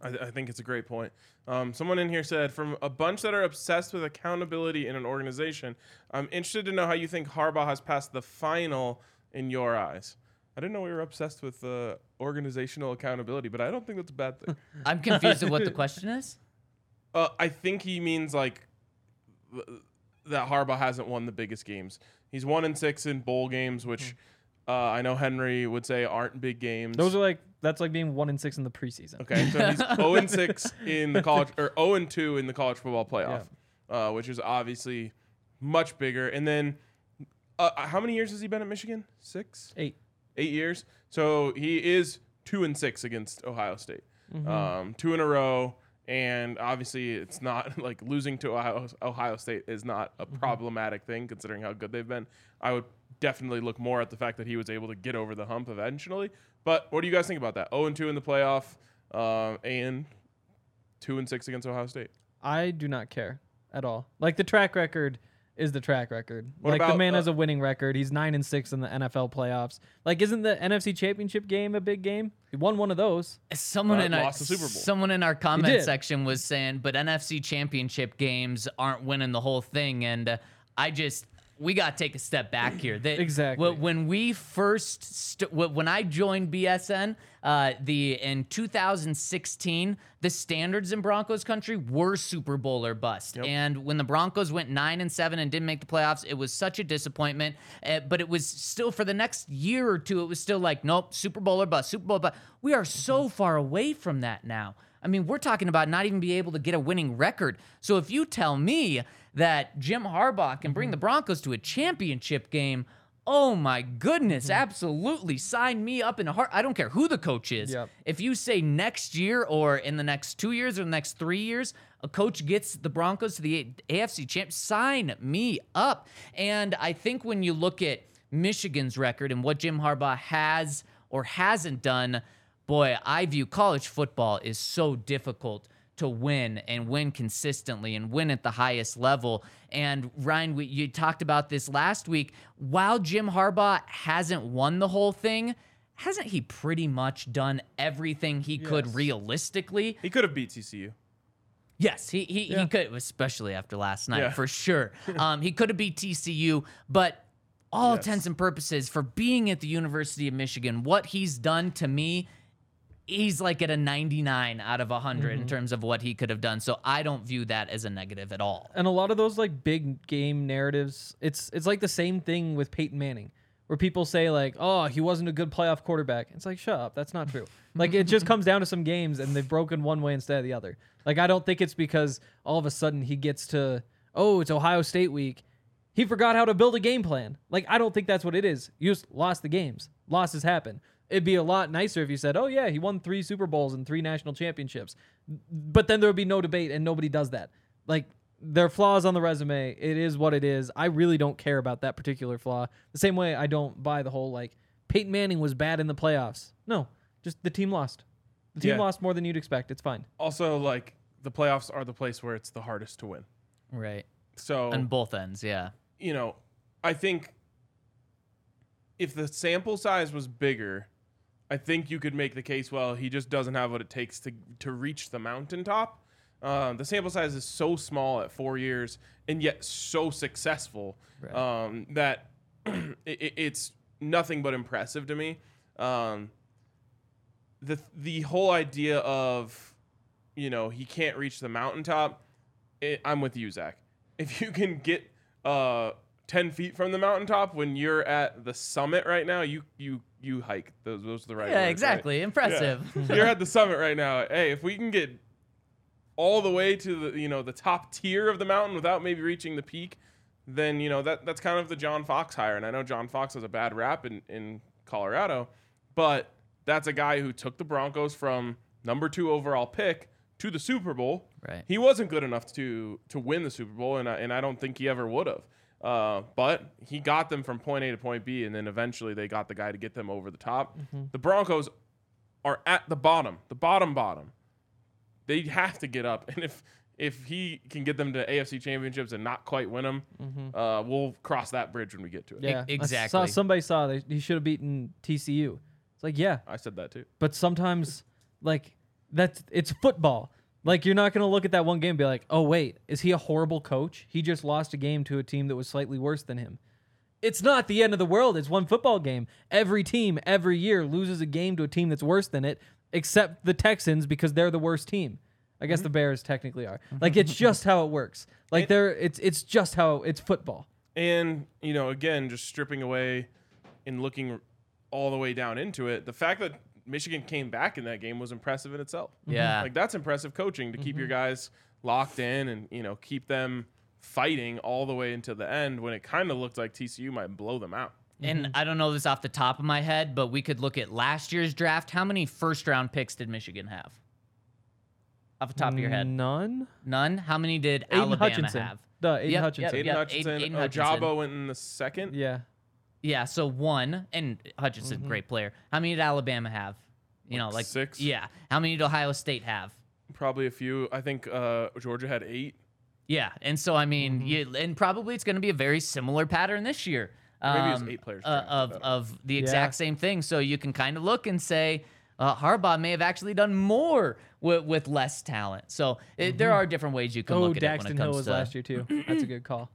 I, I think it's a great point. Um, someone in here said, from a bunch that are obsessed with accountability in an organization, I'm interested to know how you think Harbaugh has passed the final in your eyes. I didn't know we were obsessed with uh, organizational accountability, but I don't think that's a bad thing. I'm confused of what the question is. Uh, I think he means like that Harbaugh hasn't won the biggest games. He's one and six in bowl games, which uh, I know Henry would say aren't big games. Those are like that's like being one and six in the preseason. Okay, so he's 0 and 6 in the college or 0 and 2 in the college football playoff, uh, which is obviously much bigger. And then, uh, how many years has he been at Michigan? Six, Eight. eight years. So he is two and six against Ohio State, um, two in a row. And obviously, it's not like losing to Ohio, Ohio State is not a problematic thing considering how good they've been. I would definitely look more at the fact that he was able to get over the hump eventually. But what do you guys think about that? 0 and 2 in the playoff, um, and two and six against Ohio State. I do not care at all. Like the track record is the track record. What like the man uh, has a winning record. He's nine and six in the NFL playoffs. Like, isn't the NFC Championship game a big game? He won one of those. Someone Uh, in our the Super Bowl. someone in our comment section was saying, but NFC Championship games aren't winning the whole thing, and uh, I just we got to take a step back here. That- Exactly. When we first st- when I joined BSN, uh, the in 2016, the standards in Broncos country were Super Bowl or bust. And when the Broncos went nine and seven and didn't make the playoffs, it was such a disappointment. Uh, but it was still for the next year or two, it was still like, nope, Super Bowl or bust, Super Bowl But. We are so far away from that now. I mean, we're talking about not even be able to get a winning record. So if you tell me that Jim Harbaugh can bring mm-hmm. the Broncos to a championship game, oh my goodness, mm-hmm. absolutely sign me up in a heart. I don't care who the coach is. Yep. If you say next year or in the next two years or the next three years, a coach gets the Broncos to the AFC champ, sign me up. And I think when you look at Michigan's record and what Jim Harbaugh has or hasn't done, boy, I view college football is so difficult to win and win consistently and win at the highest level. And Ryan, we, you talked about this last week. While Jim Harbaugh hasn't won the whole thing, hasn't he pretty much done everything he could realistically? He could have beat TCU. Yes, he he, Yeah. he could, especially after last night, Yeah. for sure. Um, he could have beat TCU, but all Yes. intents and purposes, for being at the University of Michigan, what he's done to me, he's like at a 99 out of 100 Mm-hmm. in terms of what he could have done. So I don't view that as a negative at all. And a lot of those like big game narratives, it's it's like the same thing with Peyton Manning, where people say like, "Oh, he wasn't a good playoff quarterback." It's like, shut up, that's not true. like it just comes down to some games, and they've broken one way instead of the other. Like I don't think it's because all of a sudden he gets to, oh, it's Ohio State week. He forgot how to build a game plan. Like I don't think that's what it is. You just lost the games. Losses happen. It'd be a lot nicer if you said, "Oh yeah, he won three Super Bowls and three national championships," but then there would be no debate, and nobody does that. Like there are flaws on the resume. It is what it is. I really don't care about that particular flaw. The same way I don't buy the whole like Peyton Manning was bad in the playoffs. No, just the team lost. The team Yeah. lost more than you'd expect. It's fine. Also, like the playoffs are the place where it's the hardest to win. Right. So On both ends, yeah. you know, I think if the sample size was bigger, I think you could make the case. Well, he just doesn't have what it takes to to reach the mountaintop. Um, the sample size is so small at four years, and yet so successful um, that it, it- it's nothing but impressive to me. Um, the the whole idea of you know he can't reach the mountaintop. It, I'm with you, Zach. If you can get uh 10 feet from the mountaintop when you're at the summit right now, you you you hike. Those those are the right. Yeah, words, right? exactly. Impressive. Yeah. you're at the summit right now. Hey, if we can get all the way to the you know the top tier of the mountain without maybe reaching the peak, then you know that that's kind of the John Fox hire. And I know John Fox has a bad rap in in Colorado, but that's a guy who took the Broncos from number two overall pick to the Super Bowl. Right. He wasn't good enough to to win the Super Bowl, and I, and I don't think he ever would have. Uh, but he got them from point A to point B, and then eventually they got the guy to get them over the top. The Broncos are at the bottom, the bottom bottom. They have to get up, and if if he can get them to AFC championships and not quite win them, uh, we'll cross that bridge when we get to it. Yeah, I exactly. saw somebody saw that he should have beaten TCU. It's like, yeah, I said that too. but sometimes like that's it's football. Like you're not gonna look at that one game and be like, oh wait, is he a horrible coach? He just lost a game to a team that was slightly worse than him. It's not the end of the world. It's one football game. Every team every year loses a game to a team that's worse than it, except the Texans because they're the worst team. I guess the mm-hmm. Bears technically are. Mm-hmm. Like it's just how it works. Like they're it's it's just how it's football. And you know, again, just stripping away and looking all the way down into it, the fact that Michigan came back in that game was impressive in itself. Yeah. Mm-hmm. like that's impressive coaching to keep your mm-hmm. guys locked in and you know keep them fighting all the way into the end when it kind of looked like TCU might blow them out. And mm-hmm. I don't know this off the top of my head, but we could look at last year's draft. How many first round picks did Michigan have? Off the top of your head, None. none. How many did Aidan Alabama Hutchinson. have? Duh, Aidan Yep, Hutchinson. yep, Aidan yep. Hutchinson, Aidan- Aidan Ojabo Hutchinson. went in the second. Yeah. Yeah, so one, and Hutchinson, great player. How many did Alabama have? You know, Like like six? Yeah. How many did Ohio State have? Probably a few. I think uh, Georgia had eight. Yeah, and so I mean, you, and probably it's going to be a very similar pattern this year. Maybe it um, eight players uh, of of the Yeah. exact same thing. So you can kind of look and say uh, Harbaugh may have actually done more with, with less talent. So it, there are different ways you can Oh, look at Daxton it when it comes Hill was to last year too. That's a good call.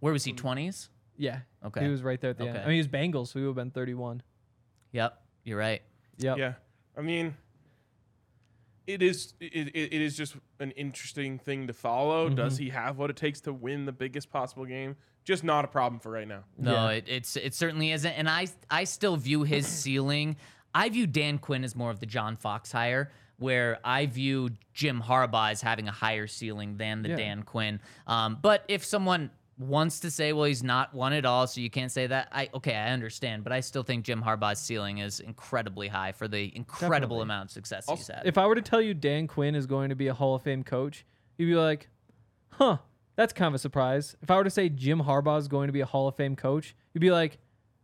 where was he twenties? Yeah. Okay. He was right there at the end. Okay. I mean, he was Bengals, so he would have been 31. Yep, you're right. Yep. Yeah, I mean, it is it, it, it is just an interesting thing to follow. Does Mm-hmm. he have what it takes to win the biggest possible game? Just not a problem for right now. No, Yeah. it, it's it certainly isn't, and I I still view his ceiling. I view Dan Quinn as more of the John Fox hire, where I view Jim Harbaugh as having a higher ceiling than the Yeah. Dan Quinn. Um, but if someone wants to say, well, he's not one at all, so you can't say that. I okay, I understand, but I still think Jim Harbaugh's ceiling is incredibly high for the incredible Definitely. amount of success he's had. If I were to tell you Dan Quinn is going to be a Hall of Fame coach, you'd be like, huh, that's kind of a surprise. If I were to say Jim Harbaugh is going to be a Hall of Fame coach, you'd be like,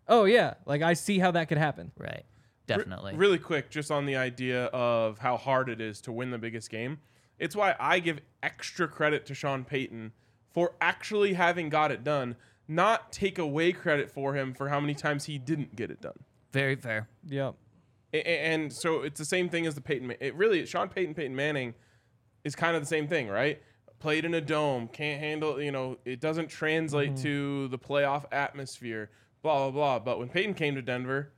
oh, yeah, like I see how that could happen. right, Re- definitely. really quick, just on the idea of how hard it is to win the biggest game. It's why I give extra credit to Sean Payton for actually having got it done, not take away credit for him for how many times he didn't get it done. Very fair. Yep. A- a- and so it's the same thing as the Peyton. Ma- It really, Sean Payton, Peyton Manning, is kind of the same thing, right? Played in a dome, can't handle, you know, it doesn't translate mm-hmm. to the playoff atmosphere, blah blah blah. But when Peyton came to Denver,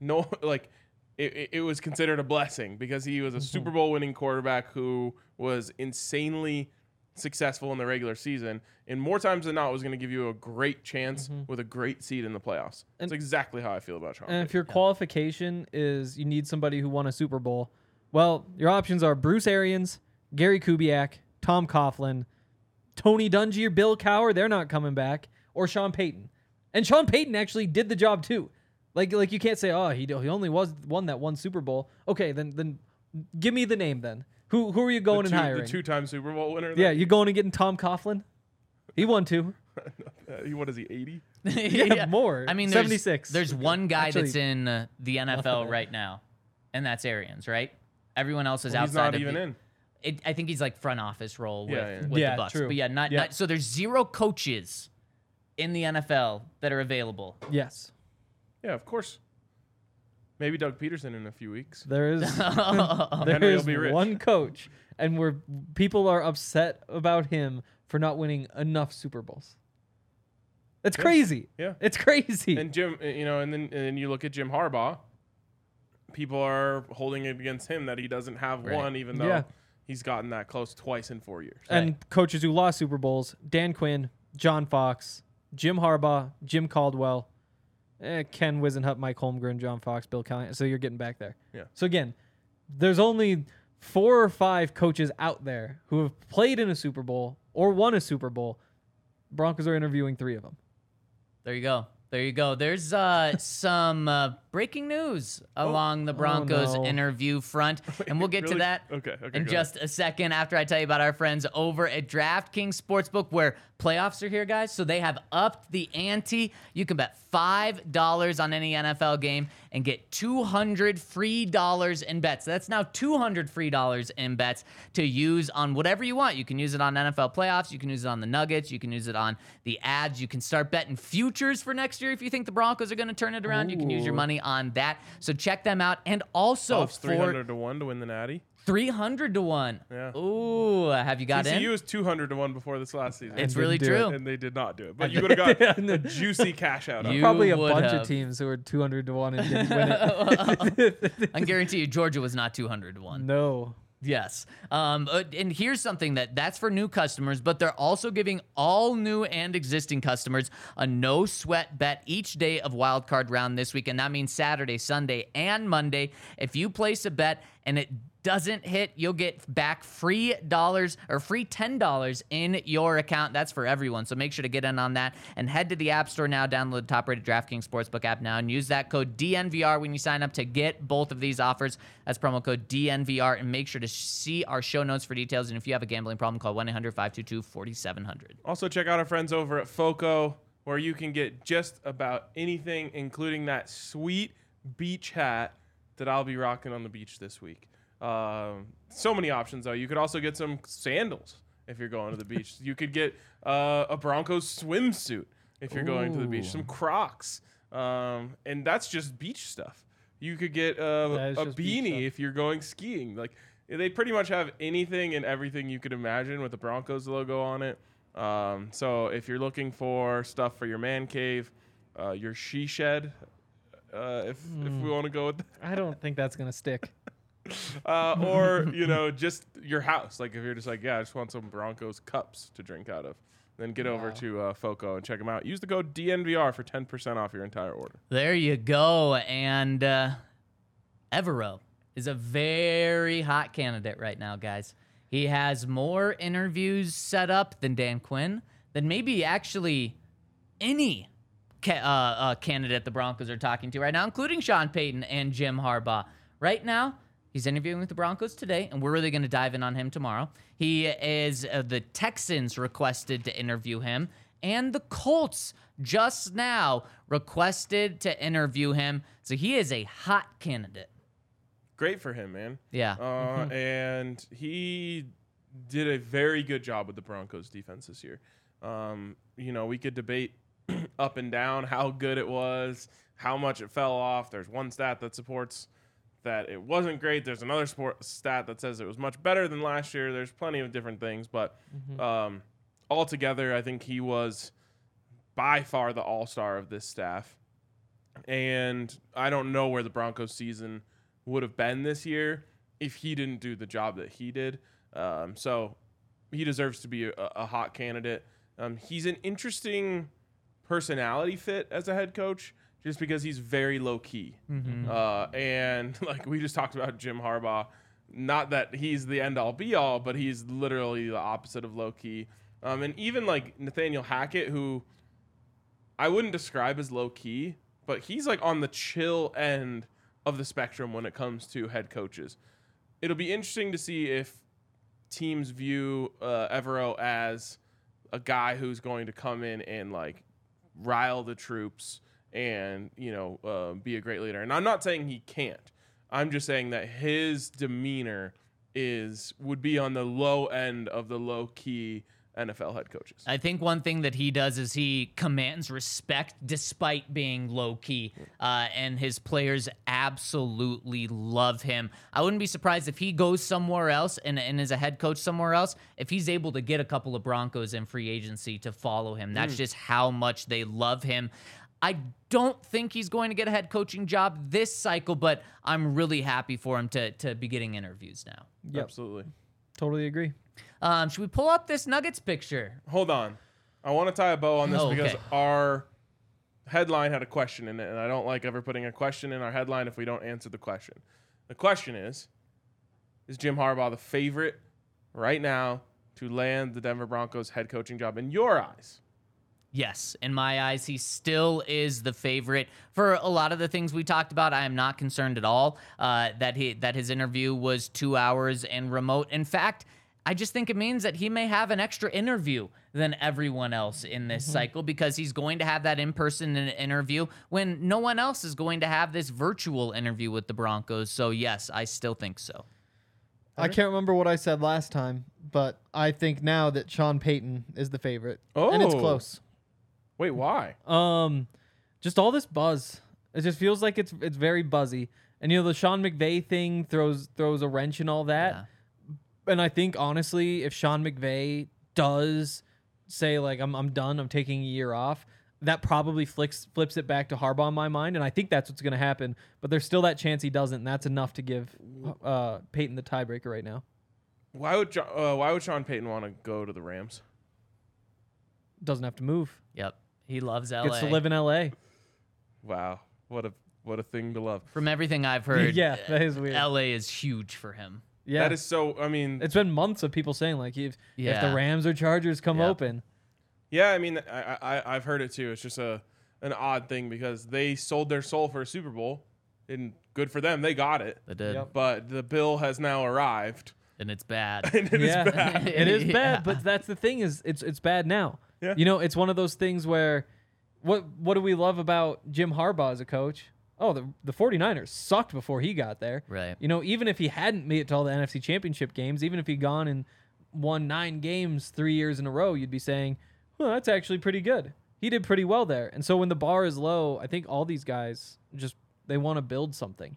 no, like it, it, it was considered a blessing because he was a mm-hmm. Super Bowl winning quarterback who was insanely successful in the regular season, and more times than not was going to give you a great chance mm-hmm. with a great seed in the playoffs. That's exactly how I feel about Sean. And if Payton. your qualification is you need somebody who won a Super Bowl, well, your options are Bruce Arians, Gary Kubiak, Tom Coughlin, Tony Dungy or Bill Cowher. They're not coming back, or Sean Payton. And Sean Payton actually did the job too. Like, like you can't say, oh, he he only was one that one Super Bowl. Okay, then then give me the name then. Who who are you going the two, and hiring? the two-time Super Bowl winner. yeah, you going and getting Tom Coughlin? He won two. He- what is he? Eighty? Yeah, more. I mean, there's, 76. There's one guy Actually, that's in uh, the NFL right now, and that's Arians, right? Everyone else is Well, he's not of even the- in. It, I think he's like front office role with, Yeah, yeah. with Yeah, the Bucs. true. But yeah, not, Yeah. not so. There's zero coaches in the NFL that are available. Yes, Yeah, of course. Maybe Doug Pederson in a few weeks. there is. Henry will is be rich. one coach, and where people are upset about him for not winning enough Super Bowls. It's crazy. Yeah. It's crazy. And Jim, uh, you know, and then and then you look at Jim Harbaugh. People are holding it against him that he doesn't have Right. one, even though Yeah. he's gotten that close twice in four years. And coaches who lost Super Bowls: Dan Quinn, John Fox, Jim Harbaugh, Jim Caldwell, eh, Ken Whisenhunt, Mike Holmgren, John Fox, Bill Callahan. So you're getting back there. Yeah. So again, there's only four or five coaches out there who have played in a Super Bowl or won a Super Bowl Broncos are interviewing three of them. There you go. There you go. There's uh, some uh, breaking news along the Broncos no. interview front, and we'll get to that Okay, okay, in go just a second after I tell you about our friends over at DraftKings Sportsbook, where playoffs are here, guys. So they have upped the ante. You can bet five dollars on any NFL game and get two hundred free dollars in bets. That's now two hundred free dollars in bets to use on whatever you want. You can use it on NFL playoffs. You can use it on the Nuggets. You can use it on the ads. You can start betting futures for next year if you think the Broncos are going to turn it around. You can use your money on that. So check them out. And also Buffs for 300 to 1 to win the Natty. 300 to 1. Yeah. Ooh, have you got TCU in? was 200 to 1 before this last season. It's really do true. and they did not do it. But you would have got a juicy cash out on You it. Probably a bunch have. of teams who were 200 to 1 and didn't win it. I guarantee you, Georgia was not 200 to 1. no. Yes. Um, uh, and here's something that that's for new customers, but they're also giving all new and existing customers a no sweat bet each day of wildcard round this week. And that means Saturday, Sunday, and Monday. If you place a bet and it doesn't hit, you'll get back free dollars or free $10 in your account. That's for everyone. So make sure to get in on that and head to the App Store now, download the top rated DraftKings Sportsbook app now, and use that code DNVR when you sign up to get both of these offers. That's promo code DNVR. And make sure to see our show notes for details. And if you have a gambling problem, call 1 800 522 4700. Also, check out our friends over at FOCO, where you can get just about anything, including that sweet beach hat that I'll be rocking on the beach this week. Um, so many options, though. You could also get some sandals if you're going to the beach. You could get uh, a Broncos swimsuit if you're going to the beach, some Crocs, um, and that's just beach stuff. You could get uh, is a beanie if you're going skiing. Like they pretty much have anything and everything you could imagine with the Broncos logo on it. Um, so if you're looking for stuff for your man cave, uh, your she shed, uh, if if we want to go with that, I don't think that's going to stick. uh, or you know just your house. Like if you're just like, yeah, I just want some Broncos cups to drink out of, then get over to uh, Foco and check them out. Use the code DNVR for 10% off your entire order. There you go. And uh, Evero is a very hot candidate right now, guys. He has more interviews set up than Dan Quinn, than maybe actually any ca- uh, uh, candidate the Broncos are talking to right now, including Sean Payton and Jim Harbaugh. Right now, he's interviewing with the Broncos today, and we're really going to dive in on him tomorrow. He is uh, the Texans requested to interview him, and the Colts just now requested to interview him. So he is a hot candidate. Great for him, man. Yeah. Uh, and he did a very good job with the Broncos defense this year. Um, you know, we could debate up and down how good it was, how much it fell off. There's one stat that supports that it wasn't great. There's another sport stat that says it was much better than last year. There's plenty of different things, but um, altogether, I think he was by far the all star of this staff. And I don't know where the Broncos season would have been this year if he didn't do the job that he did. Um, so he deserves to be a, a hot candidate. Um, he's an interesting personality fit as a head coach just because he's very low key. Uh, and like we just talked about Jim Harbaugh, not that he's the end all be all, but he's literally the opposite of low key. Um, and even like Nathaniel Hackett, who I wouldn't describe as low key, but he's like on the chill end of the spectrum when it comes to head coaches. It'll be interesting to see if teams view uh, Evero as a guy who's going to come in and like rile the troops and you know uh, be a great leader. And I'm not saying he can't. I'm just saying that his demeanor is would be on the low end of the low key NFL head coaches. I think one thing that he does is he commands respect despite being low key, uh, and his players absolutely love him. I wouldn't be surprised if he goes somewhere else and, and is a head coach somewhere else, if he's able to get a couple of Broncos in free agency to follow him. That's just how much they love him. I don't think he's going to get a head coaching job this cycle, but I'm really happy for him to, to be getting interviews now. Yep. Absolutely. Totally agree. Um, should we pull up this Nuggets picture? Hold on. I want to tie a bow on this Oh, because okay. our headline had a question in it, and I don't like ever putting a question in our headline if we don't answer the question. The question is Is Jim Harbaugh the favorite right now to land the Denver Broncos head coaching job in your eyes? Yes, in my eyes, he still is the favorite for a lot of the things we talked about. I am not concerned at all uh, that he that his interview was two hours and remote. In fact, I just think it means that he may have an extra interview than everyone else in this cycle because he's going to have that in person interview when no one else is going to have this virtual interview with the Broncos. So yes, I still think so. I can't remember what I said last time, but I think now that Sean Payton is the favorite, and it's Oh. close. Wait, why? Um, just all this buzz. It just feels like it's it's very buzzy. And you know the Sean McVay thing throws throws a wrench in all that. Yeah. And I think honestly, if Sean McVay does say like I'm I'm done, I'm taking a year off, that probably flicks flips it back to Harbaugh in my mind, and I think that's what's going to happen. But there's still that chance he doesn't, and that's enough to give uh, Peyton the tiebreaker right now. Why would Jo- uh, why would Sean Payton want to go to the Rams? Doesn't have to move. Yep, he loves LA. Gets to live in L.A. Wow, what a what a thing to love. From everything I've heard, Yeah, that is weird. LA is huge for him. Yeah, That is so. I mean, It's been months of people saying like if if the Rams or Chargers come Yep. open, yeah. I mean, I, I I've heard it too. It's just a an odd thing because they sold their soul for a Super Bowl, and good for them, they got it. They did, Yep. But the bill has now arrived, and it's bad. and it is yeah, bad. it is Yeah. bad. But that's the thing is it's it's bad now. Yeah. You know, it's one of those things where what what do we love about Jim Harbaugh as a coach? Oh, the the 49ers sucked before he got there. Right. You know, even if he hadn't made it to all the NFC Championship games, even if he'd gone and won nine games three years in a row, you'd be saying, well, that's actually pretty good. He did pretty well there. And so when the bar is low, I think all these guys just they want to build something.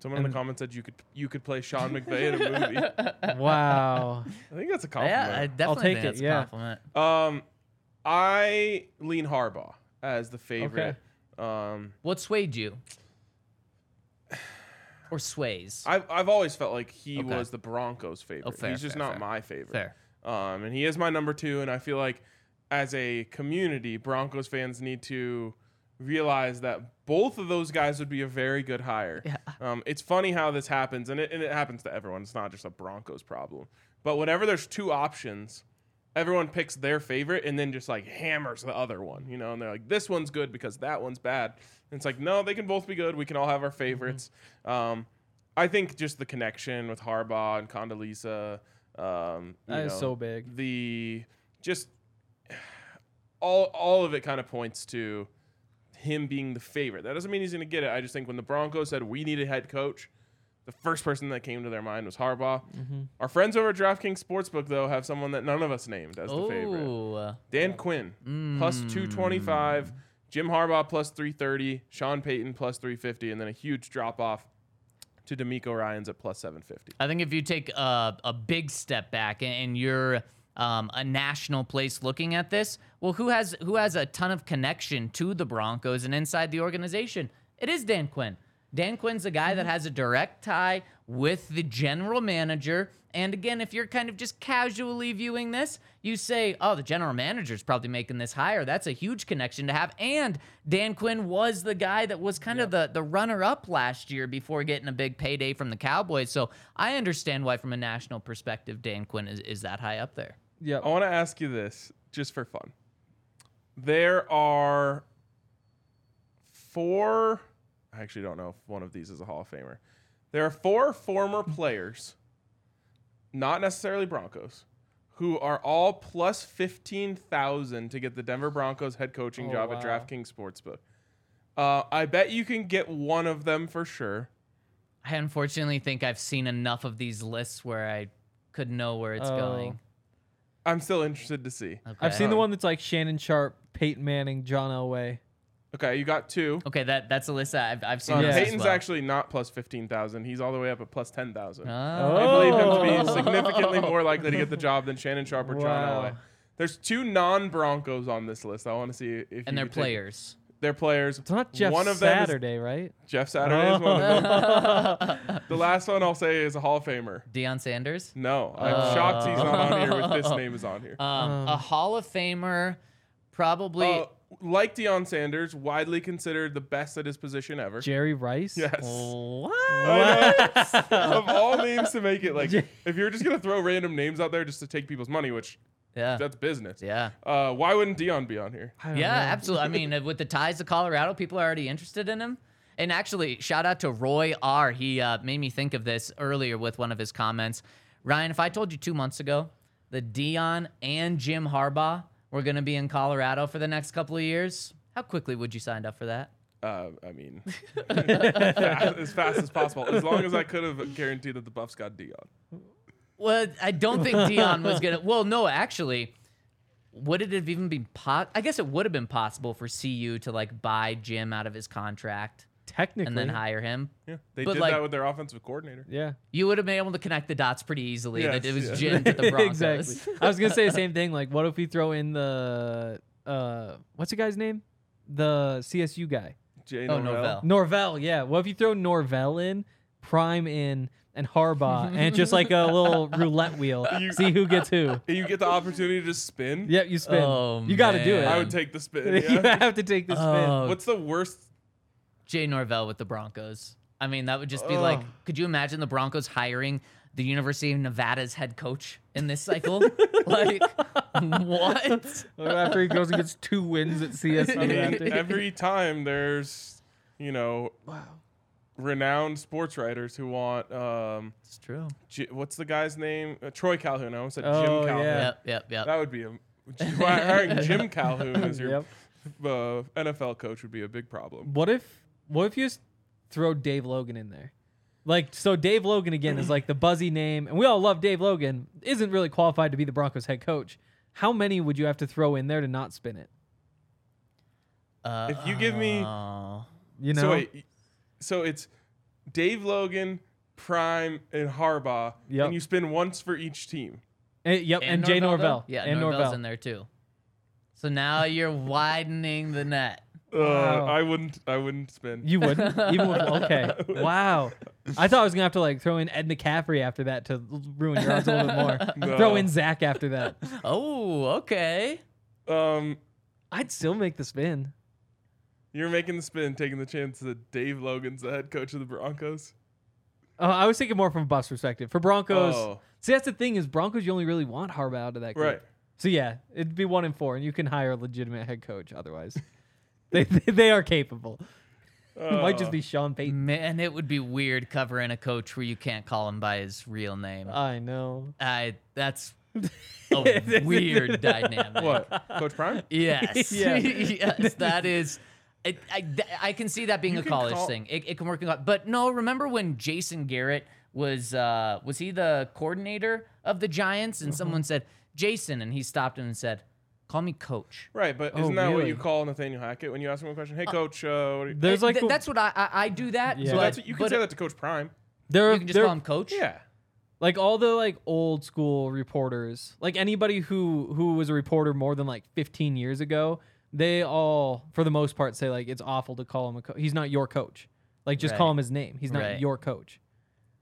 Someone in the comments said you could you could play Sean McVay in a movie. wow. I think that's a compliment. yeah, I compliment. definitely take think it, that's yeah. a compliment. um, I lean Harbaugh as the favorite. Um, What swayed you? Or sways? I've I've always felt like he Okay. was the Broncos' favorite. Oh, fair, He's just fair, not fair. my favorite. Fair. Um, and he is my number two. And I feel like as a community, Broncos fans need to realize that both of those guys would be a very good hire. Yeah. Um, it's funny how this happens, and it, and it happens to everyone. It's not just a Broncos problem. But whenever there's two options, everyone picks their favorite and then just like hammers the other one, you know, and they're like, this one's good because that one's bad. And it's like, no, they can both be good. We can all have our favorites. Um, I think just the connection with Harbaugh and Condoleezza, um, you That is know, so big. The just all all of it kind of points to him being the favorite. That doesn't mean he's going to get it. I just think when the Broncos said we need a head coach, the first person that came to their mind was Harbaugh. Mm-hmm. Our friends over at DraftKings Sportsbook though have someone that none of us named as the favorite. Oh, Dan Quinn plus 225, Jim Harbaugh plus 330, Sean Payton plus 350, and then a huge drop off to DeMeco Ryans at plus 750. I think if you take a, a big step back and- and you're um, a national place looking at this, well, who has who has a ton of connection to the Broncos and inside the organization? It is Dan Quinn. Dan Quinn's a guy that mm-hmm. has a direct tie with the general manager. And again, if you're kind of just casually viewing this, you say, oh, the general manager's probably making this hire. That's a huge connection to have. And Dan Quinn was the guy that was kind of the, the runner up last year before getting a big payday from the Cowboys. So I understand why, from a national perspective, Dan Quinn is, is that high up there. Yeah. I want to ask you this just for fun. There are four, I actually don't know if one of these is a Hall of Famer. There are four former players, not necessarily Broncos, who are all plus 15,000 to get the Denver Broncos head coaching Oh, job at. DraftKings Sportsbook. Uh, I bet you can get one of them for sure. I unfortunately think I've seen enough of these lists where I could know where it's Oh. going. I'm still interested to see. I've seen the one that's like Shannon Sharpe, Peyton Manning, John Elway. Okay, you got two. Okay, that that's a list that I've, I've seen. Uh, this as Peyton's well. actually not plus 15,000. He's all the way up at plus 10,000. Oh. I believe him to Oh. be significantly more likely to get the job than Shannon Sharpe or John Elway. There's two non-Broncos on this list. I want to see if you and they're could take- players. They're players. It's not Jeff one of them is Saturday, right? Jeff Saturday is one of them. The last one I'll say is a Hall of Famer. Deion Sanders. No, I'm shocked he's not on here with this name is on here. Um, a Hall of Famer, probably. Uh, like Deion Sanders, widely considered the best at his position ever. Jerry Rice. Yes. what? Of all names to make it, like if you're just gonna throw random names out there just to take people's money, which Yeah. That's business. Yeah. Uh, why wouldn't Deion be on here? Yeah, know. absolutely. I mean, uh, with the ties to Colorado, people are already interested in him. And actually, shout out to Roy R. He uh, made me think of this earlier with one of his comments. Ryan, if I told you two months ago that Deion and Jim Harbaugh were going to be in Colorado for the next couple of years, how quickly would you sign up for that? Uh, I mean, fast, as fast as possible. As long as I could have guaranteed that the Buffs got Deion. Well, I don't think Deion was gonna. Well, no, actually, would it have even been pot? I guess it would have been possible for CU to like buy Jim out of his contract Technically. and then hire him. Yeah, they But, did like- that with their offensive coordinator. Yeah. You would have been able to connect the dots pretty easily that it was yeah. Jim to the Broncos. exactly. I was gonna say the same thing. Like, what if we throw in the uh, what's the guy's name? The CSU guy, Jay Oh, Norvell. Norvell. Norvell. Yeah. What if you throw Norvell in, Prime in, and Harbaugh, and it's just like a little roulette wheel. You- See who gets who. And you get the opportunity to spin. Yep, you spin. Oh, you got to do it. I would take the spin. Yeah. you have to take the spin. Oh, What's the worst? Jay Norvell with the Broncos. I mean, that would just be like, could you imagine the Broncos hiring the University of Nevada's head coach in this cycle? like, what? After he goes and gets two wins at CSU. I mean, every time there's, you know, wow. renowned sports writers who want, um, It's true. J- what's the guy's name? Uh, Troy Calhoun. I almost said Jim Oh, Calhoun. yeah. Yep, yep, yep. That would be a hiring Jim Calhoun as your Yep. uh, NFL coach would be a big problem. What if what if you just throw Dave Logan in there? Like so Dave Logan again is like the buzzy name and we all love Dave Logan, isn't really qualified to be the Broncos head coach. How many would you have to throw in there to not spin it? Uh, If you give me- oh. You know? So wait, so it's Dave Logan, Prime, and Harbaugh, Yep. and you spin once for each team. Eh, yep, and, Jay Norvell, Norvell. though? Yeah, and Norvell's Norvell. in there too. So now you're widening the net. Uh, Wow. I wouldn't. I wouldn't spin. You wouldn't? Even with okay. Wow. I thought I was gonna have to like throw in Ed McCaffrey after that to l- ruin your odds a little bit more. No. Throw in Zach after that. Oh, okay. Um, I'd still make the spin. you're making the spin, taking the chance that Dave Logan's the head coach of the Broncos. Uh, I was thinking more from a Buffs perspective. For Broncos, Oh. see that's the thing is Broncos you only really want Harbaugh out of that group. Right. So yeah, it'd be one in four, and you can hire a legitimate head coach. Otherwise, they they are capable. It might just Uh, be Sean Payton. Man, it would be weird covering a coach where you can't call him by his real name. I know. I that's a weird dynamic. What, Coach Prime? Yes. Yeah. yes, that is. It, I, I can see that being You a can college call- thing. It, it can work in college. But no, remember when Jason Garrett was uh, was he the coordinator of the Giants? And someone said Jason, and he stopped him and said, "Call me coach." Right, but Oh, isn't that what you call Nathaniel Hackett when you ask him a question? Hey, Coach. Uh, what do you, There's Th- like a- that's what I, I I do that. Yeah. so but, that's you can but say that to Coach Prime. there you can just there- call him coach. Yeah. like all the like old school reporters, like anybody who who was a reporter more than like 15 years ago, they all for the most part say like it's awful to call him a coach. He's not your coach. Like just call him his name. He's not Right. your coach.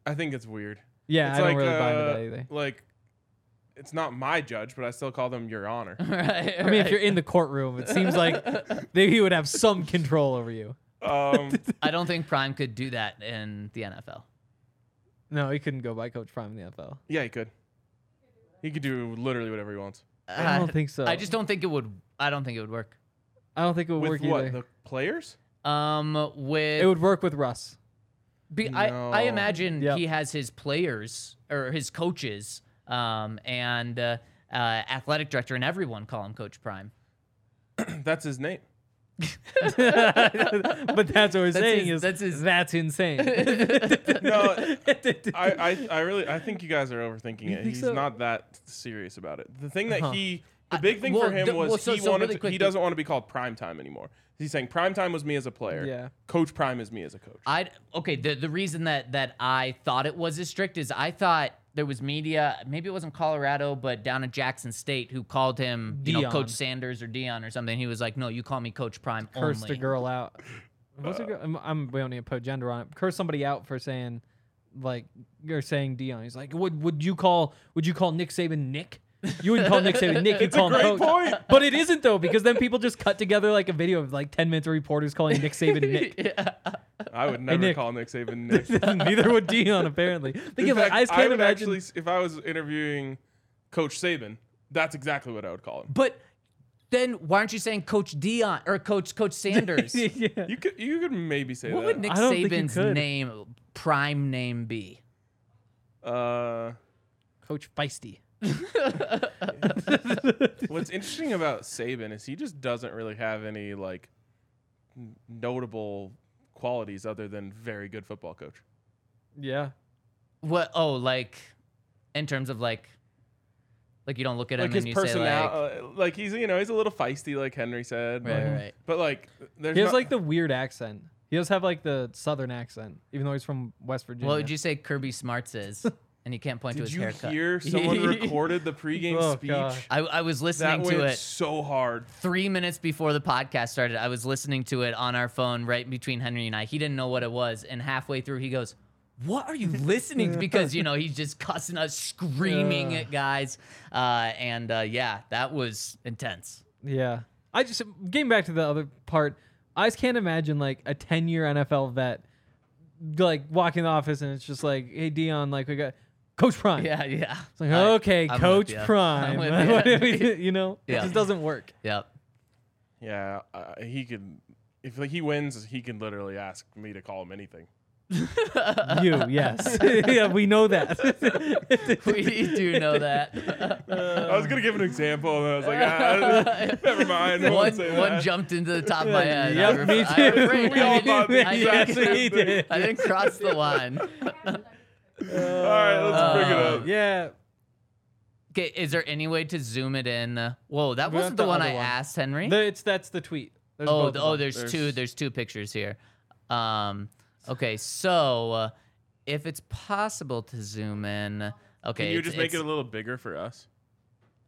I think it's weird. Yeah, it's I don't like, really buy into uh, that either. Like, it's not my judge, but I still call them Your Honor. right. I mean, if you're in the courtroom, it seems like they, he would have some control over you. Um, I don't think Prime could do that in the NFL. No, he couldn't go by Coach Prime in the NFL. yeah, he could. He could do literally whatever he wants. I don't Uh, think so. I just don't think it would. I don't think it would work. I don't think it would work With work what? either. The players? Um, with It would work with Russ. Be, I, I No. imagine Yep. he has his players or his coaches um, and uh, uh, athletic director and everyone call him Coach Prime. That's his name. but that's what we're That's saying his- is that's his- that's insane. No, I, I, I really, I think you guys are overthinking You it. He's so? not that serious about it. The thing that Uh-huh. he, the big thing well, for him was well, so- he so wanted, really to, quick, he doesn't want to be called prime time anymore. He's saying prime time was me as a player. Yeah. Coach Prime is me as a coach. I okay. The the reason that that I thought it was as strict is I thought there was media. Maybe it wasn't Colorado, but down at Jackson State who called him you know Deion. Coach Sanders or Deion or something. He was like, no, you call me Coach Prime Cursed only. a girl out. What's a uh, girl? I'm, I'm we don't need to put gender on it. Curse somebody out for saying, like you're saying Deion. He's like, would would you call would you call Nick Saban Nick? You wouldn't call Nick Saban Nick. You It's a call him great Coach. point. But it isn't though because then people just cut together like a video of like ten minutes of reporters calling Nick Saban Nick. I would never Nick. call Nick Saban Nick. Neither would Deion apparently. In Think of it. fact, I just can't would imagine. actually, if I was interviewing Coach Saban, That's exactly what I would call him. But then why aren't you saying Coach Deion or Coach Coach Sanders? yeah. You could you could maybe say what that. would Nick I don't think you Saban's could. name prime name be? uh, Coach Feisty. what's interesting about Saban is he just doesn't really have any like n- notable qualities other than very good football coach. Yeah. What? Oh, like in terms of like, like you don't look at Like him his and you say like, personality, like, like he's you know he's a little feisty, like Henry said. Right, but, right. But like there's He has not- like the weird accent. He does have like the southern accent, even though he's from West Virginia. what would you say Kirby Smart's is? And you can't point to Did his you haircut. hear someone recorded the pregame Oh, speech? gosh. I, I was That listening went to it so hard. three minutes before the podcast started. I was listening to it on our phone right between Henry and I. He didn't know what it was, and halfway through he goes, "What are you listening to?" Because you know he's just cussing us, screaming Yeah. at guys, uh, and uh, yeah, that was intense. Yeah. I just getting back to the other part. I just can't imagine like a ten year NFL vet like walking in the office and it's just like, hey Deion, like we got Coach Prime. Yeah, yeah. It's like, I- okay, I'm with Coach ya. Prime. I'm with ya. you know, Yeah. it just doesn't work. Yep. Yeah, uh, he could. If like, he wins, he can literally ask me to call him anything. You, yes. yeah, we know that. we do know that. I was gonna give an example, and I was like, ah, never mind. One one jumped into the top of my head. Yep, I me too. refrained. We I all didn't- thought I didn't- he did. I didn't cross the line. All right, let's bring it Uh, up. yeah. Okay, is there any way to zoom it in? Uh, Whoa, that We got wasn't the, the one other I one. asked Henry. The, it's that's the tweet. There's oh, both th- of oh, them. there's, two. There's- There's two pictures here. Um, okay, so uh, if it's possible to zoom in, okay, Can you it's- just make it it's- a little bigger for us?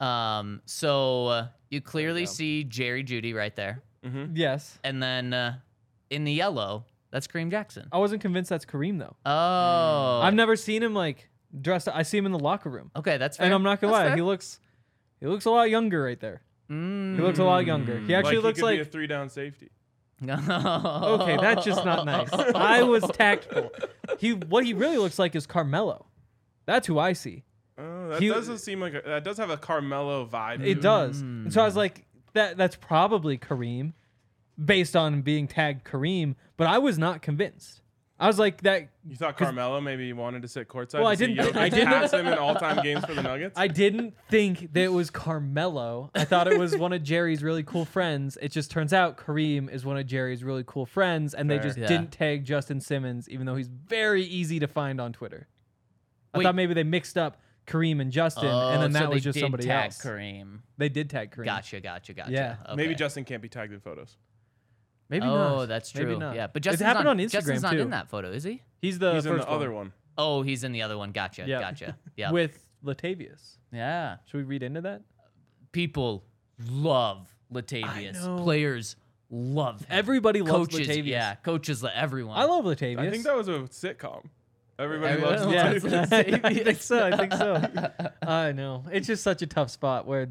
Um, so uh, you clearly go. see Jerry Jeudy right there, Yes. and then uh, in the yellow, that's Kareem Jackson. I wasn't convinced that's Kareem though. Oh, I've never seen him like dressed. I see him in the locker room, okay. That's fair. and I'm not gonna That's lie, fair. he looks he looks a lot younger right there. Mm. He looks a lot younger. He actually like looks he could like be a three down safety. okay, that's just not nice. I was tactful. He what he really looks like is Carmelo. That's who I see. Oh, that He- doesn't seem like a, that does have a Carmelo vibe. to It does. And so I was like, that that's probably Kareem, based on being tagged Kareem. But I was not convinced. I was like that. You thought Carmelo maybe wanted to sit courtside? Well, to I didn't- Jokic I didn't- pass him in all time games for the Nuggets. I didn't think that it was Carmelo. I thought it was one of Jerry's really cool friends. It just turns out Kareem is one of Jerry's really cool friends, and they just Yeah. didn't tag Justin Simmons, even though he's very easy to find on Twitter. I Wait. thought maybe they mixed up Kareem and Justin, Oh, and then oh, that they was just did somebody tag else. Kareem. They did tag Kareem. Gotcha, gotcha, gotcha. Yeah. Maybe Justin can't be tagged in photos. Maybe oh, not. Oh, that's Maybe true. not. Yeah, but It Justin's happened not, on Instagram Justin's not too. in that photo, is he? He's the He's in first the other one. Oh, he's in the other one. Gotcha, Yeah. gotcha. Yeah, with Latavius. yeah. Should we read into that? People love Latavius. know. Players love him. Everybody loves coaches. Latavius. Yeah, coaches. lo- Everyone. I love Latavius. I think that was a sitcom. Everybody Everyone loves loves yeah, Latavius. I think so. I think so. I know. It's just such a tough spot where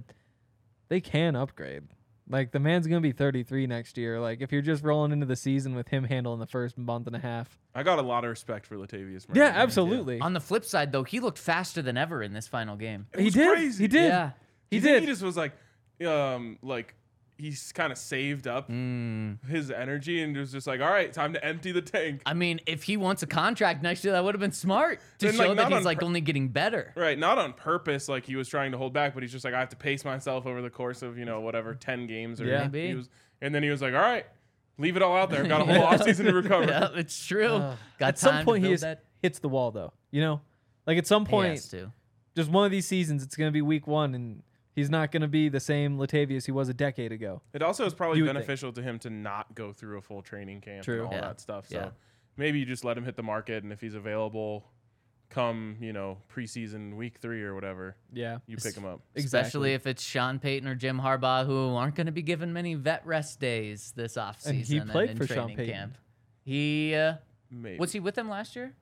they can upgrade. Like the man's gonna be 33 next year. Like if you're just rolling into the season with him handling the first month and a half. I got a lot of respect for Latavius. Yeah, Murray. absolutely. On the flip side, though, he looked faster than ever in this final game. It He was did. crazy. He did. Yeah. He did. He just was like, um, like he's kind of saved up Mm. his energy and was just like, all right, time to empty the tank. I mean, if he wants a contract next year, that would have been smart to Then, like, show that he's on like pur- only getting better. Right, not on purpose, like he was trying to hold back, but he's just like, I have to pace myself over the course of you know whatever ten games or Yeah. Maybe. He was, and then he was like, all right, leave it all out there. Got a whole offseason to recover. Yeah, it's true. Uh, Got at some point he that. hits the wall though. You know? Like at some point has to. just one of these seasons it's gonna be week one and he's not gonna be the same Latavius he was a decade ago. It also is probably You would think. beneficial to him to not go through a full training camp True. and all Yeah. that stuff. So Yeah. maybe you just let him hit the market, and if he's available, come you know preseason week three or whatever, Yeah. you pick him up. Especially if it's Sean Payton or Jim Harbaugh, who aren't going to be given many vet rest days this offseason. And he played in for Sean training Payton. Camp. He uh, Maybe. was he with them last year?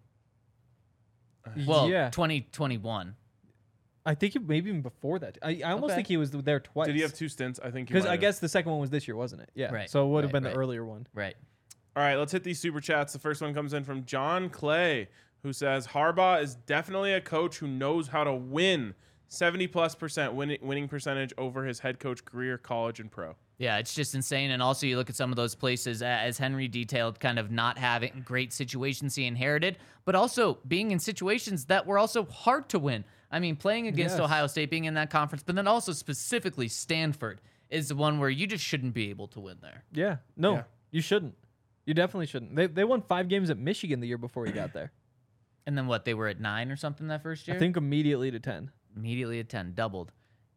Well, yeah. 2021. I think it, maybe even before that. I, I almost Okay. think he was there twice. Did he have two stints? I think. he Because might I have. guess the second one was this year, wasn't it? Yeah. Right, So it would have right, been right. the earlier one. Right. All right, let's hit these super chats. The first one comes in from John Clay, who says Harbaugh is definitely a coach who knows how to win. 70 plus percent winning, winning percentage over his head coach career, college and pro. Yeah, it's just insane. And also, you look at some of those places, a- as Henry detailed, kind of not having great situations he inherited, but also being in situations that were also hard to win. I mean, playing against Yes. Ohio State, being in that conference, but then also specifically Stanford is the one where you just shouldn't be able to win there. Yeah. No, Yeah. you shouldn't. You definitely shouldn't. They, they won five games at Michigan the year before he got there. And then what? They were at nine or something that first year? I think immediately to 10. immediately at 10, doubled.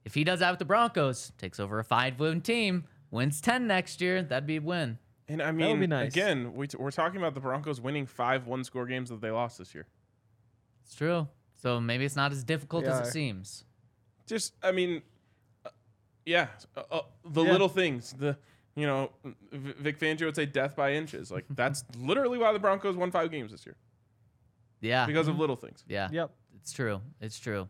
If he does that with the Broncos, takes over a five win team, wins 10 next year, that'd be a win. And I mean, be nice. again, we t- we're talking about the Broncos winning five one score games that they lost this year. It's true. So maybe it's not as difficult as it seems. Just, I mean, uh, yeah, uh, uh, the Yeah. little things. The you know, V- Vic Fangio would say death by inches. Like that's literally why the Broncos won five games this year Yeah. because of little things. yeah. Yep. It's true. It's true.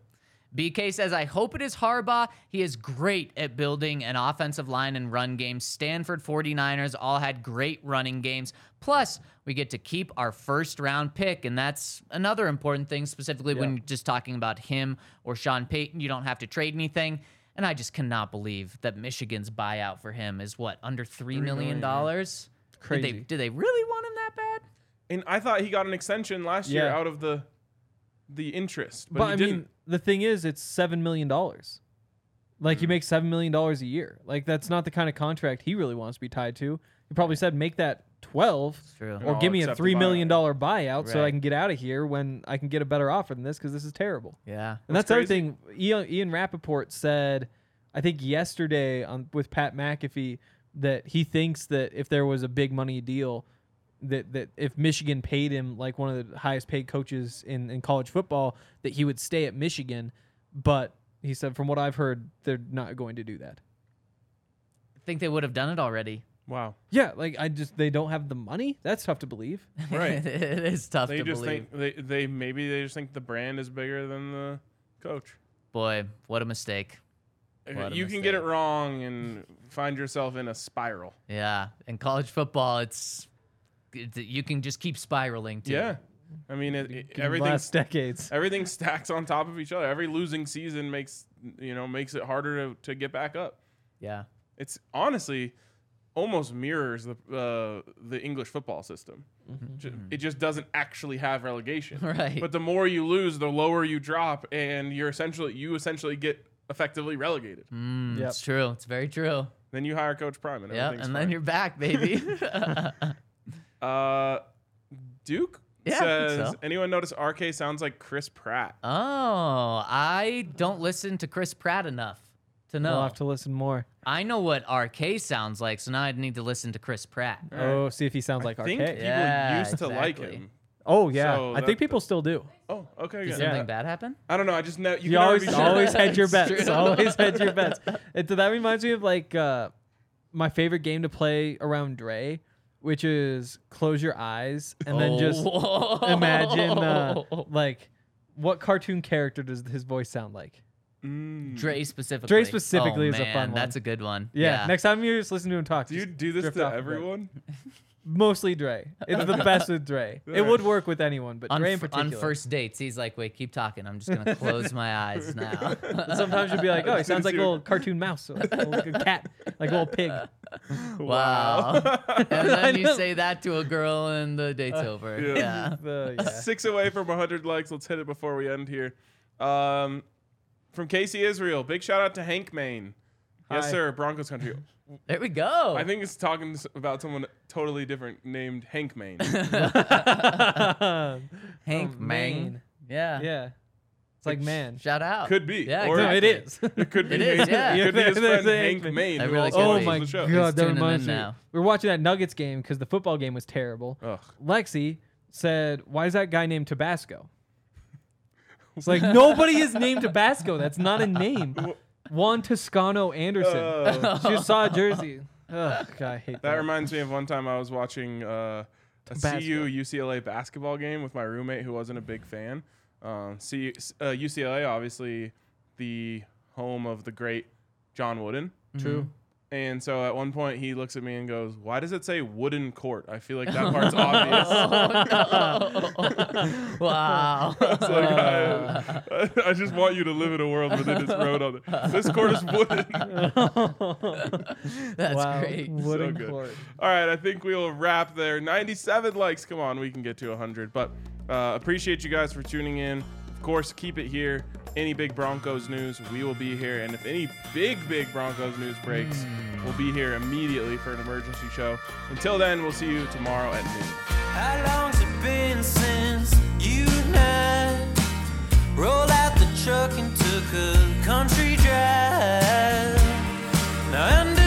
BK says, I hope it is Harbaugh. He is great at building an offensive line and run game. Stanford 49ers all had great running games. Plus, we get to keep our first round pick. And that's another important thing, specifically when you're just talking about him or Sean Payton. You don't have to trade anything. And I just cannot believe that Michigan's buyout for him is what, under $3 million? dollars? Did they, Crazy. did they really want him that bad? And I thought he got an extension last year out of the the interest, but, But, he I didn't. mean, the thing is, it's $7 million. Like, he Hmm. makes $7 million a year. Like, that's not the kind of contract he really wants to be tied to. He probably said, make that 12 It's or I'll give me a accept the $3 million buyout. buyout so I can get out of here when I can get a better offer than this because this is terrible. Yeah. And What's that's the other thing. Ian, Ian Rapoport said, I think yesterday on with Pat McAfee, that he thinks that if there was a big money deal, that that if Michigan paid him like one of the highest paid coaches in, in college football, that he would stay at Michigan. But he said, from what I've heard, they're not going to do that. I think they would have done it already. wow, Yeah, like I just they don't have the money. That's tough to believe. Right. it is tough they to just believe. think they they maybe they just think the brand is bigger than the coach. Boy, what a mistake. Uh, what a you can get it wrong and find yourself in a spiral. Yeah. In college football, it's, it, you can just keep spiraling too. Yeah, I mean it, it, Everything everything last decades. everything stacks on top of each other. Every losing season makes you know makes it harder to, to get back up. Yeah. It's honestly almost mirrors the uh, the English football system. Ju- It just doesn't actually have relegation. Right. But the more you lose, the lower you drop, and you're essentially you essentially get effectively relegated. Mm, Yep. It's true. It's very true. Then you hire Coach Prime, and Yeah. And fine. then you're back, baby. Uh, Duke Yeah, says, so. anyone notice RK sounds like Chris Pratt? oh, I don't listen to Chris Pratt enough to know. I'll have to listen more. I know what RK sounds like, so now I need to listen to Chris Pratt. Oh, see if he sounds like I think RK. people Yeah, used to like exactly. him. Oh yeah, So I that- think people still do. Oh, okay. Did Yeah. something Yeah. bad happen? I don't know. I just know you, You always be always hedge your It's bets. Always hedge your bets. And so that reminds me of like uh, my favorite game to play around Dre, which is close your eyes and then just Oh. imagine uh, like what cartoon character does his voice sound like? Mm. Dre specifically. Dre specifically Oh, is a man, fun That's a good one. Yeah. Next time you just listen to him talk, Do you do this drift to off everyone? Mostly Dre. It's the best with Dre. It would work with anyone, but on, Dre in f- on particular. first dates, he's like, "Wait, keep talking. I'm just gonna close my eyes now." Sometimes you'll be like, oh, he sounds like a little cartoon mouse, or like a little cat, like a little pig. wow. and then you say that to a girl, and the date's over. yeah. Yeah. The- yeah. Six away from 100 likes. Let's hit it before we end here. Um, from Casey Israel, big shout out to Hank Main. Yes, Hi. sir. Broncos country. There we go. I think it's talking s- about someone totally different named Hank Main. Hank oh, From Maine. Maine. Yeah. Yeah. It's like man. Shout out. Could be. Yeah. Or- No, it exactly. is. It could be. It is, yeah. It could be his Yeah, friend Hank Hank Main. I who really also could oh be. listens my to the show. god, that tuning in reminds me. now. We were watching that Nuggets game because the football game was terrible. Ugh. Lexi said, "Why is that guy named Tabasco?" It's like nobody is named Tabasco. That's not a name. Juan Toscano Anderson. Uh, she just saw a jersey. Ugh, God, I hate that. that reminds me of one time I was watching uh, a Tabasco. CU UCLA basketball game with my roommate who wasn't a big fan. Um, CU, uh, UCLA, obviously, the home of the great John Wooden. True. And so at one point he looks at me and goes, "Why does it say wooden court? I feel like that part's obvious." wow. It's like, I, I just want you to live in a world where they just wrote on it. This court is wooden. That's wow. great. Wooden good. court. All right, I think we will wrap there. 97 likes. Come on, we can get to 100. But uh, appreciate you guys for tuning in. Of course, keep it here. Any big Broncos news, we will be here. And if any big, big Broncos news breaks, hmm. we'll be here immediately for an emergency show. Until then, we'll see you tomorrow at noon. How long's it been since you and I rolled out the truck and took a country drive? Now